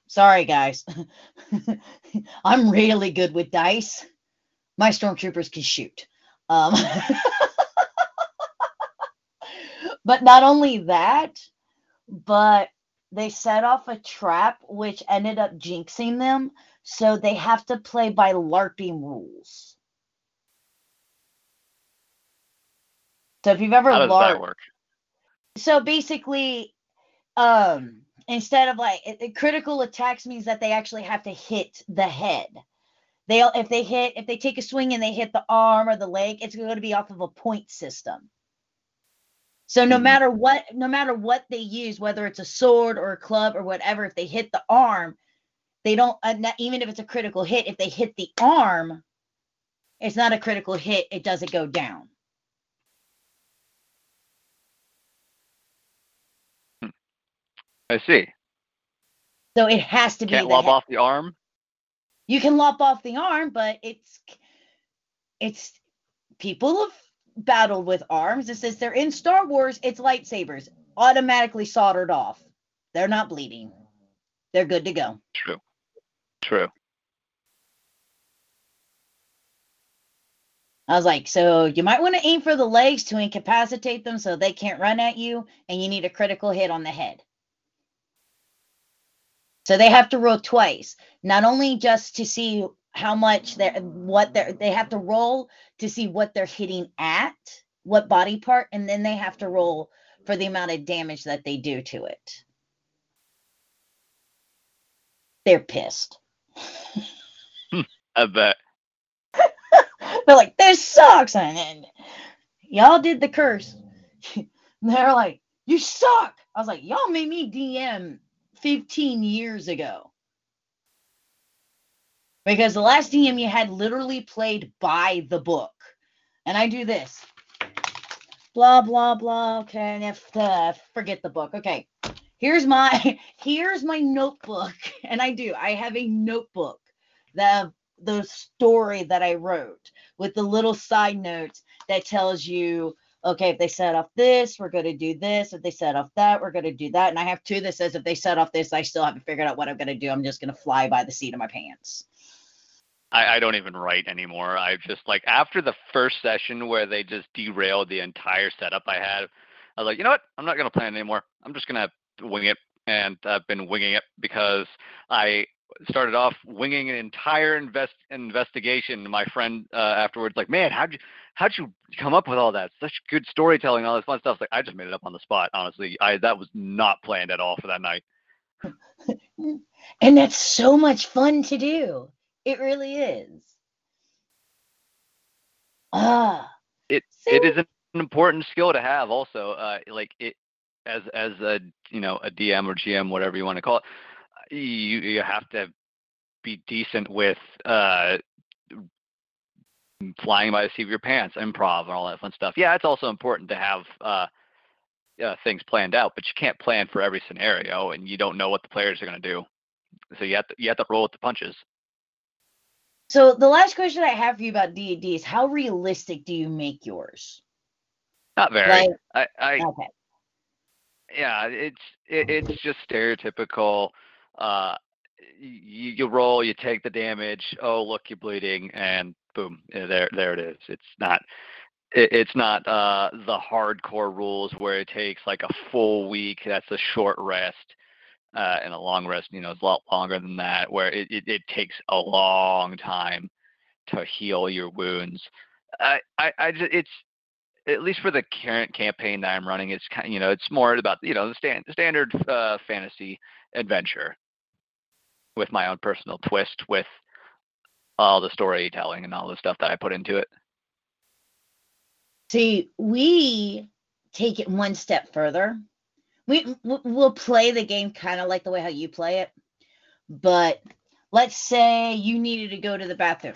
Sorry, guys. I'm really good with dice. My stormtroopers can shoot. Um, but not only that, but they set off a trap which ended up jinxing them. So they have to play by LARPing rules. So if you've ever How does LARP, that work? so basically, um, instead of like it, it- critical attacks means that they actually have to hit the head. they'll if they hit if they take a swing and they hit the arm or the leg, it's going to be off of a point system. So no Mhm. matter what, no matter what they use, whether it's a sword or a club or whatever, if they hit the arm, they don't. Uh, not, even if it's a critical hit, if they hit the arm, it's not a critical hit. It doesn't go down. I see. So it has to be Can't lob head. off the arm. you can lop off the arm, but it's it's people have battled with arms. It says they're in Star Wars, it's lightsabers automatically soldered off. They're not bleeding. They're good to go. True. True. I was like, so you might want to aim for the legs to incapacitate them so they can't run at you, and you need a critical hit on the head. So they have to roll twice, not only just to see how much they're what they're they have to roll to see what they're hitting at, what body part, and then they have to roll for the amount of damage that they do to it. They're pissed. I bet. They're like, this sucks. And then y'all did the curse. They're like, you suck. I was like, y'all made me DM 15 years ago. Because the last DM you had literally played by the book. And I do this. Blah blah blah. Okay, if uh, forget the book. Okay. Here's my here's my notebook. And I do. I have a notebook that the story that I wrote with the little side notes that tells you, okay, if they set off this, we're going to do this. If they set off that, we're going to do that. And I have two that says if they set off this, I still haven't figured out what I'm going to do. I'm just going to fly by the seat of my pants. I, I don't even write anymore. I just like after the first session where they just derailed the entire setup I had, I was like, you know what? I'm not gonna plan anymore. I'm just gonna wing it, and I've been winging it because I started off winging an entire invest investigation. My friend uh, afterwards, like, man, how'd you how'd you come up with all that? Such good storytelling, all this fun stuff. It's like I just made it up on the spot. Honestly, I that was not planned at all for that night. And that's so much fun to do. It really is. Ah. it See? it is an important skill to have also uh like it as as a you know a dm or gm whatever you want to call it you you have to be decent with uh flying by the seat of your pants improv and all that fun stuff yeah it's also important to have uh uh, things planned out, but you can't plan for every scenario, and you don't know what the players are going to do. So you have to you have to roll with the punches. So the last question I have for you about D&D is how realistic do you make yours? Not very. Like, I, I okay. yeah, it's it, it's just stereotypical. Uh, you, you roll, you take the damage. Oh, look, you're bleeding, and boom, eh, there there it is. It's not it, it's not uh, the hardcore rules where it takes like a full week. That's a short rest, uh, and a long rest. You know, it's a lot longer than that. Where it, it, it takes a long time to heal your wounds. I I, I just, it's at least for the current campaign that I'm running, it's kind of, you know it's more about you know the stand, standard uh, fantasy adventure with my own personal twist with all the storytelling and all the stuff that I put into it. See, we take it one step further. We we'll play the game kind of like the way how you play it, but let's say you needed to go to the bathroom.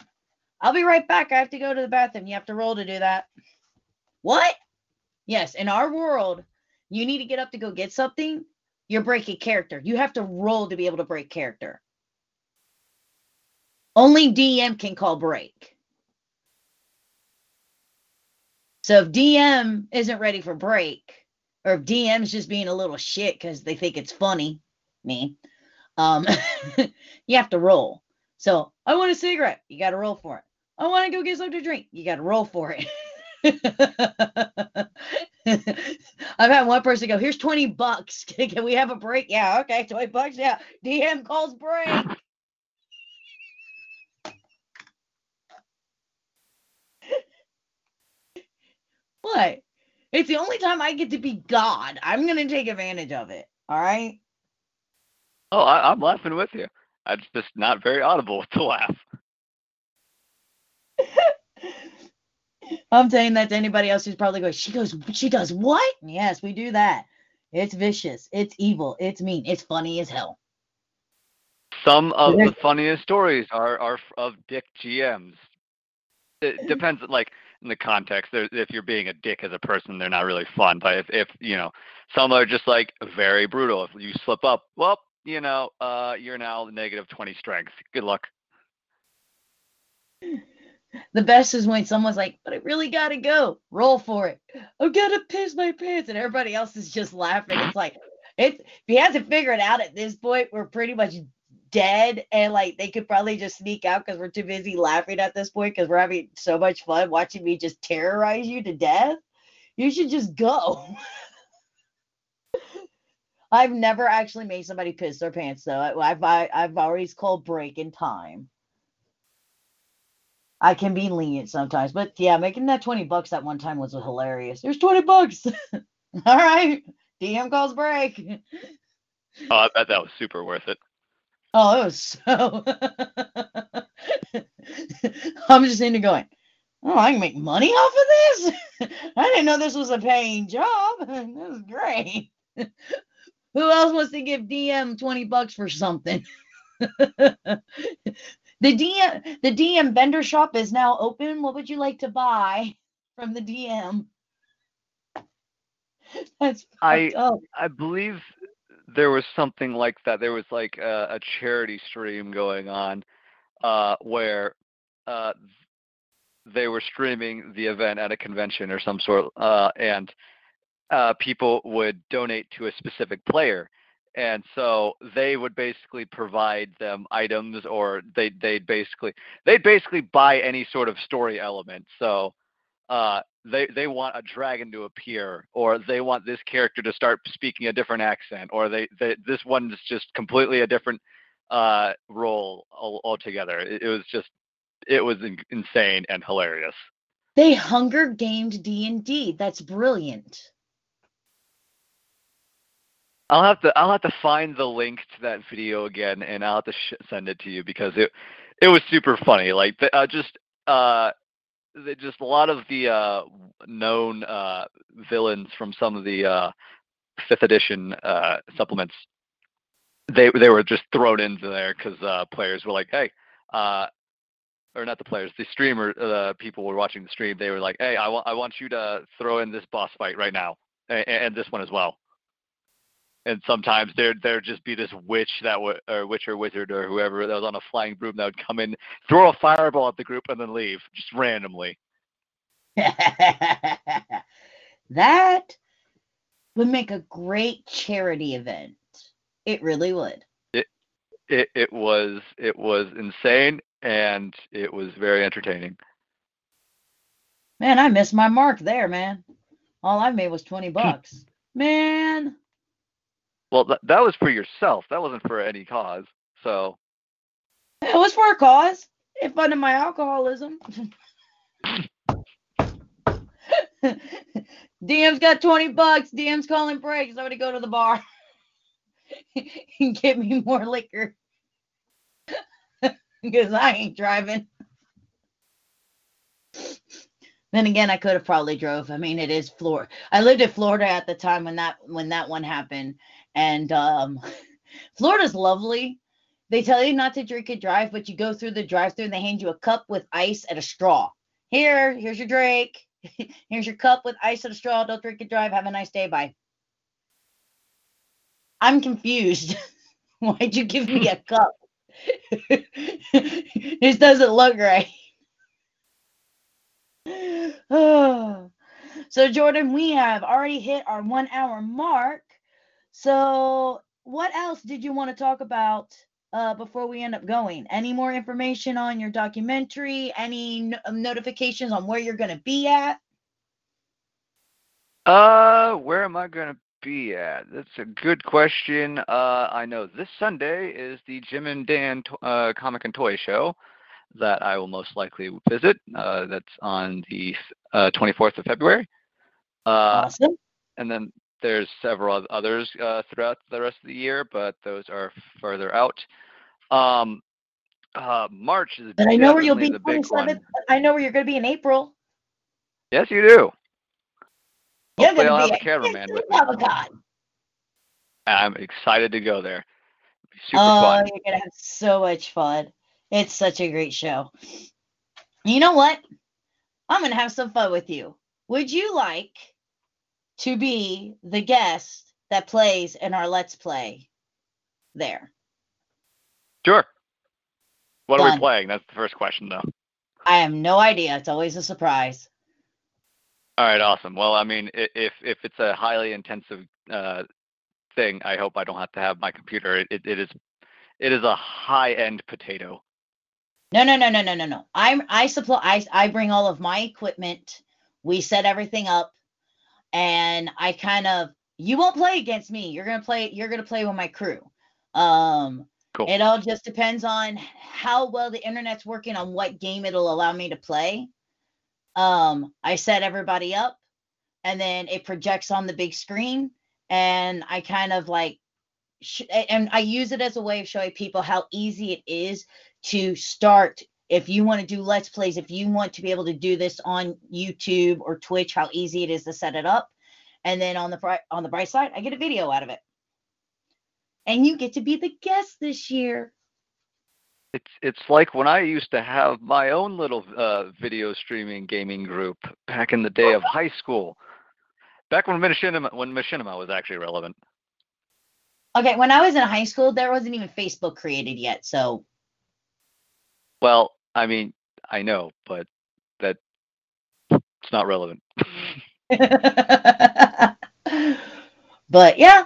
I'll be right back. I have to go to the bathroom. You have to roll to do that. What? Yes, in our world, you need to get up to go get something. You're breaking character. You have to roll to be able to break character. Only DM can call break. So if DM isn't ready for break, or if DM's just being a little shit because they think it's funny, me, um, you have to roll. So I want a cigarette. You got to roll for it. I want to go get something to drink. You got to roll for it. I've had one person go, here's 20 bucks. Can we have a break? Yeah, okay, 20 bucks. Yeah. DM calls break. What? It's the only time I get to be God. I'm going to take advantage of it. All right. Oh, I, I'm laughing with you. It's just not very audible to laugh. I'm saying that to anybody else who's probably going, she goes, she does what? Yes, we do that. It's vicious. It's evil. It's mean. It's funny as hell. Some of the funniest stories are, are of dick GMs. It depends, like, in the context. If you're being a dick as a person, they're not really fun. But if, if you know, some are just like very brutal. If you slip up, well, you know, uh, you're now negative 20 strength. Good luck. The best is when someone's like, but I really gotta go. Roll for it. I'm gonna piss my pants. And everybody else is just laughing. It's like, it's if he hasn't figured it out at this point, we're pretty much dead. And like they could probably just sneak out because we're too busy laughing at this point because we're having so much fun watching me just terrorize you to death. You should just go. I've never actually made somebody piss their pants though. I've I, I've always called break in time. I can be lenient sometimes, but yeah, making that twenty bucks that one time was hilarious. There's twenty bucks. All right, DM calls break. Oh, I bet that was super worth it. Oh, it was so. I'm just into going. Oh, I can make money off of this. I didn't know this was a paying job. This is great. Who else wants to give DM 20 bucks for something? the DM the DM vendor shop is now open. What would you like to buy from the DM? That's I up. I believe there was something like that. There was like a, a charity stream going on uh, where uh, they were streaming the event at a convention or some sort, uh, and uh, people would donate to a specific player. And so they would basically provide them items, or they they'd basically they'd basically buy any sort of story element. So uh, they they want a dragon to appear, or they want this character to start speaking a different accent, or they, they this one's just completely a different uh, role all, altogether. It, it was just it was in, insane and hilarious. They Hunger Gamed D and D. That's brilliant. I'll have to I'll have to find the link to that video again, and I'll have to sh- send it to you because it it was super funny. Like the, uh, just uh, just a lot of the uh, known uh, villains from some of the uh, fifth edition uh, supplements. They they were just thrown into there because uh, players were like, hey, uh, or not the players, the streamer, uh, people were watching the stream. They were like, hey, I want I want you to throw in this boss fight right now, and, and this one as well and sometimes there'd there'd just be this witch that would or witch or wizard or whoever that was on a flying broom that would come in, throw a fireball at the group, and then leave just randomly. that would make a great charity event. It really would. It it it was it was insane and it was very entertaining. Man, I missed my mark there, man. All I made was 20 bucks. man. Well, th- that was for yourself. That wasn't for any cause. So. It was for a cause. It funded my alcoholism. DM's got 20 bucks. DM's calling breaks. I'm going to go to the bar and get me more liquor because I ain't driving. Then again, I could have probably drove. I mean, it is Florida. I lived in Florida at the time when that when that one happened, and um, Florida's lovely. They tell you not to drink and drive, but you go through the drive-through and they hand you a cup with ice and a straw. Here, here's your drink. here's your cup with ice and a straw. Don't drink and drive. Have a nice day. Bye. I'm confused. Why'd you give me a cup? this doesn't look right. so Jordan, we have already hit our one hour mark. So what else did you want to talk about uh, before we end up going? Any more information on your documentary? Any no- um, notifications on where you're going to be at? Uh, where am I gonna be at? That's a good question. Uh, I know this Sunday is the Jim and Dan to- uh, Comic and Toy Show that I will most likely visit. Uh, that's on the uh, 24th of February. Uh, awesome. and then there's several others uh, throughout the rest of the year, but those are further out. Um, uh, March is But I know where you'll be. the big 27th. one. I know where you're going to be in April. Yes, you do. You're Hopefully I'll have be a cameraman with me. I'm excited to go there. Super oh, fun. you're gonna have so much fun. It's such a great show. You know what? I'm gonna have some fun with you. Would you like to be the guest that plays in our Let's Play there? Sure. What are we playing? That's the first question, though. I have no idea. It's always a surprise. All right, awesome. Well, I mean, if if it's a highly intensive uh, thing, I hope I don't have to have my computer. It, it, it is it is a high end potato. No, no, no, no, no, no, no. I'm I supply I I bring all of my equipment. We set everything up, and I kind of you won't play against me. You're gonna play. You're gonna play with my crew. Um, Cool. it all just depends on how well the internet's working on what game it'll allow me to play. Um, I set everybody up, and then it projects on the big screen, and I kind of like, sh- and I use it as a way of showing people how easy it is to start if you want to do let's plays if you want to be able to do this on youtube or twitch how easy it is to set it up and then on the bright on the bright side i get a video out of it and you get to be the guest this year It's it's like when I used to have my own little uh, video streaming gaming group back in the day of high school. Back when Machinima when Machinima was actually relevant. okay when i was in high school there wasn't even facebook created yet so Well, I mean, I know, but that it's not relevant. but yeah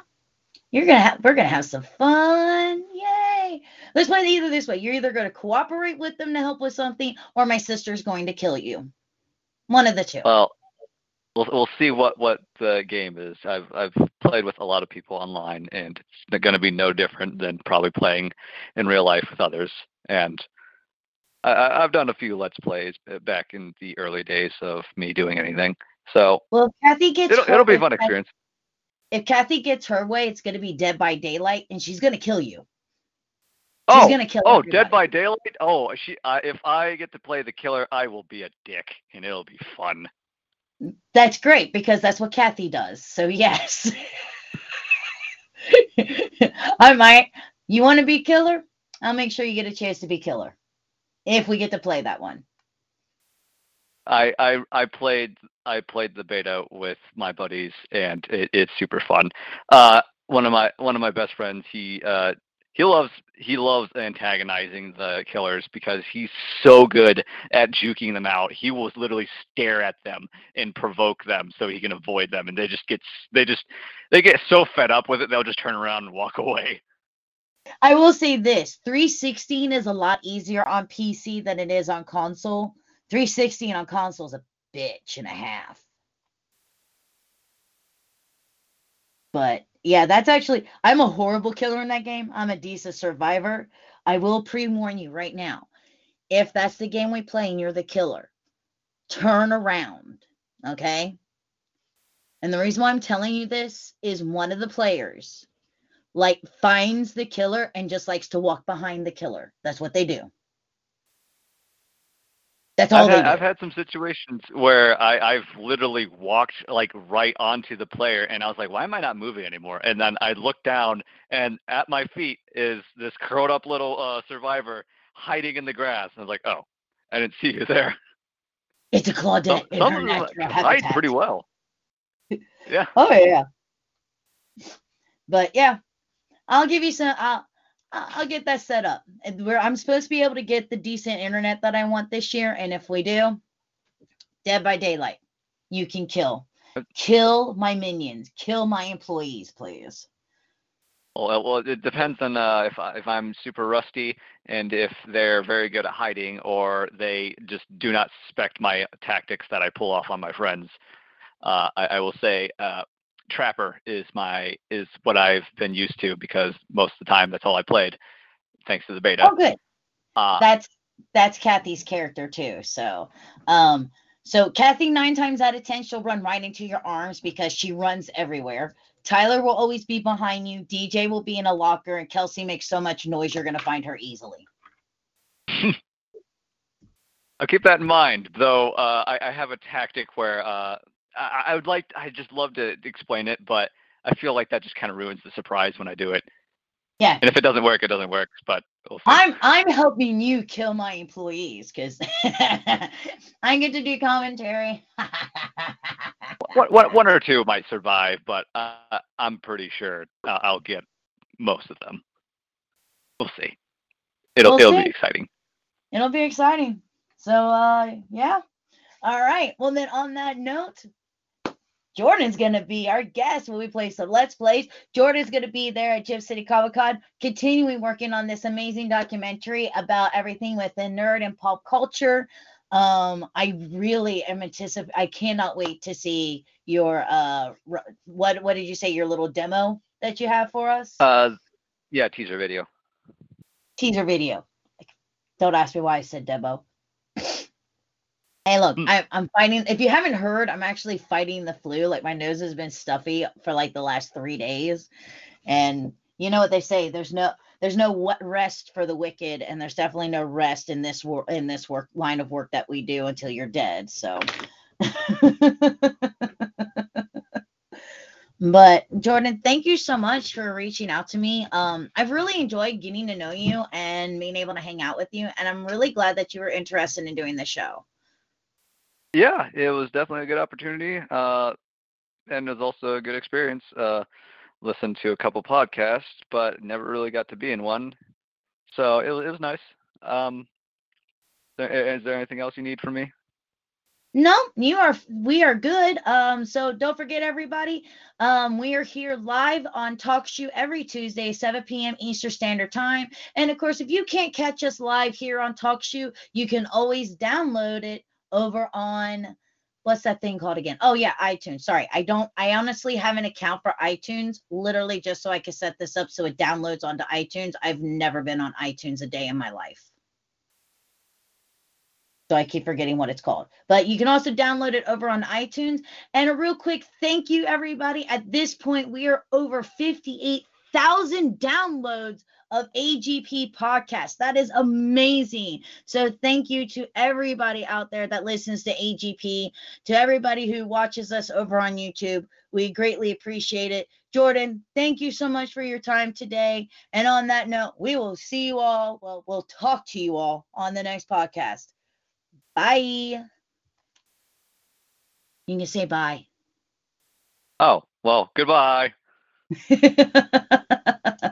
you're gonna have we're gonna have some fun yay let's play it either this way you're either going to cooperate with them to help with something or my sister's going to kill you one of the two Well, we'll we'll see what what the game is. I've I've played with a lot of people online, and it's going to be no different than probably playing in real life with others. And I, I've done a few let's plays back in the early days of me doing anything, so well kathy gets it'll it'll be a fun experience. if kathy gets her way it's going to be dead by daylight and she's going to kill you Oh, going to kill oh, everybody. Dead by Daylight. Oh, she. Uh, if I get to play the killer, I will be a dick, and it'll be fun. That's great because that's what Kathy does. So yes. I might. You want to be killer? I'll make sure you get a chance to be killer. If we get to play that one. I I I played I played the beta with my buddies and it, it's super fun. Uh, one of my one of my best friends he uh he loves he loves antagonizing the killers because he's so good at juking them out. He will literally stare at them and provoke them so he can avoid them, and they just get they just they get so fed up with it they'll just turn around and walk away. I will say this 316 is a lot easier on PC than it is on console. 316 on console is a bitch and a half. But yeah, that's actually, I'm a horrible killer in that game. I'm a decent survivor. I will pre warn you right now. If that's the game we play and you're the killer, turn around. Okay. And the reason why I'm telling you this is one of the players like finds the killer and just likes to walk behind the killer. That's what they do. That's all I've they had, do. I've had some situations where I, I've literally walked like right onto the player, and I was like, "Why am I not moving anymore?" And then I look down, and at my feet is this curled up little uh, survivor hiding in the grass. And I was like, "Oh, I didn't see you there." It's a Claudette Some, in some her of them hide pretty well. Yeah. Oh yeah. But yeah, I'll give you some. I'll I'll get that set up. Where I'm supposed to be able to get the decent internet that I want this year, and if we do, Dead by Daylight, you can kill, kill my minions, kill my employees, please. Well, well, it depends on uh, if I, if I'm super rusty and if they're very good at hiding, or they just do not suspect my tactics that I pull off on my friends. Uh, I, I will say uh, Trapper is my is what I've been used to because most of the time that's all I played, thanks to the beta. Oh, good. Uh, That's that's Kathy's character too. So, um, so Kathy nine times out of ten she'll run right into your arms because she runs everywhere. Tyler will always be behind you. DJ will be in a locker, and Kelsey makes so much noise you're gonna find her easily. I'll keep that in mind, though. Uh, I, I have a tactic where uh, I, I would like, I just love to explain it, but I feel like that just kind of ruins the surprise when I do it. Yeah, And if it doesn't work, it doesn't work. But we'll see. I'm I'm helping you kill my employees because I get to do commentary. one, one, one or two might survive, but uh, I'm pretty sure uh, I'll get most of them. We'll see. It'll We'll it'll see. be exciting. It'll be exciting. So uh yeah. All right. Well then on that note, Jordan's gonna be our guest when we play some Let's Plays. Jordan's gonna be there at Gem City Comic Con, continuing working on this amazing documentary about everything within nerd and pop culture. Um, I really am anticipate. I cannot wait to see your uh, what what did you say? Your little demo that you have for us? Uh, yeah, teaser video. teaser video. Don't ask me why I said demo. Hey, look, Mm. I, I'm fighting. If you haven't heard, I'm actually fighting the flu. Like my nose has been stuffy for like the last three days, and you know what they say? There's no there's no what rest for the wicked, and there's definitely no rest in this work in this work line of work that we do until you're dead. So. But Jordan, thank you so much for reaching out to me. Um, I've really enjoyed getting to know you and being able to hang out with you, and I'm really glad that you were interested in doing the show. Yeah, it was definitely a good opportunity, uh, and it was also a good experience. Uh, listened to a couple podcasts, but never really got to be in one, so it, it was nice. Um, is there anything else you need from me? No, you are we are good. Um, so don't forget everybody. Um, we are here live on TalkShoe every Tuesday, 7 p.m. Eastern Standard Time. And of course, if you can't catch us live here on TalkShoe, you can always download it over on what's that thing called again? Oh yeah, iTunes. Sorry, I don't I honestly have an account for iTunes, literally just so I can set this up so it downloads onto iTunes. I've never been on iTunes a day in my life. So I keep forgetting what it's called. But you can also download it over on iTunes. And a real quick thank you, everybody. At this point, we are over 58,000 downloads of AGP podcast. That is amazing. So thank you to everybody out there that listens to AGP, to everybody who watches us over on YouTube. We greatly appreciate it. Jordan, thank you so much for your time today. And on that note, we will see you all. Well, we'll talk to you all on the next podcast. Bye. You can say bye. Oh, well, goodbye.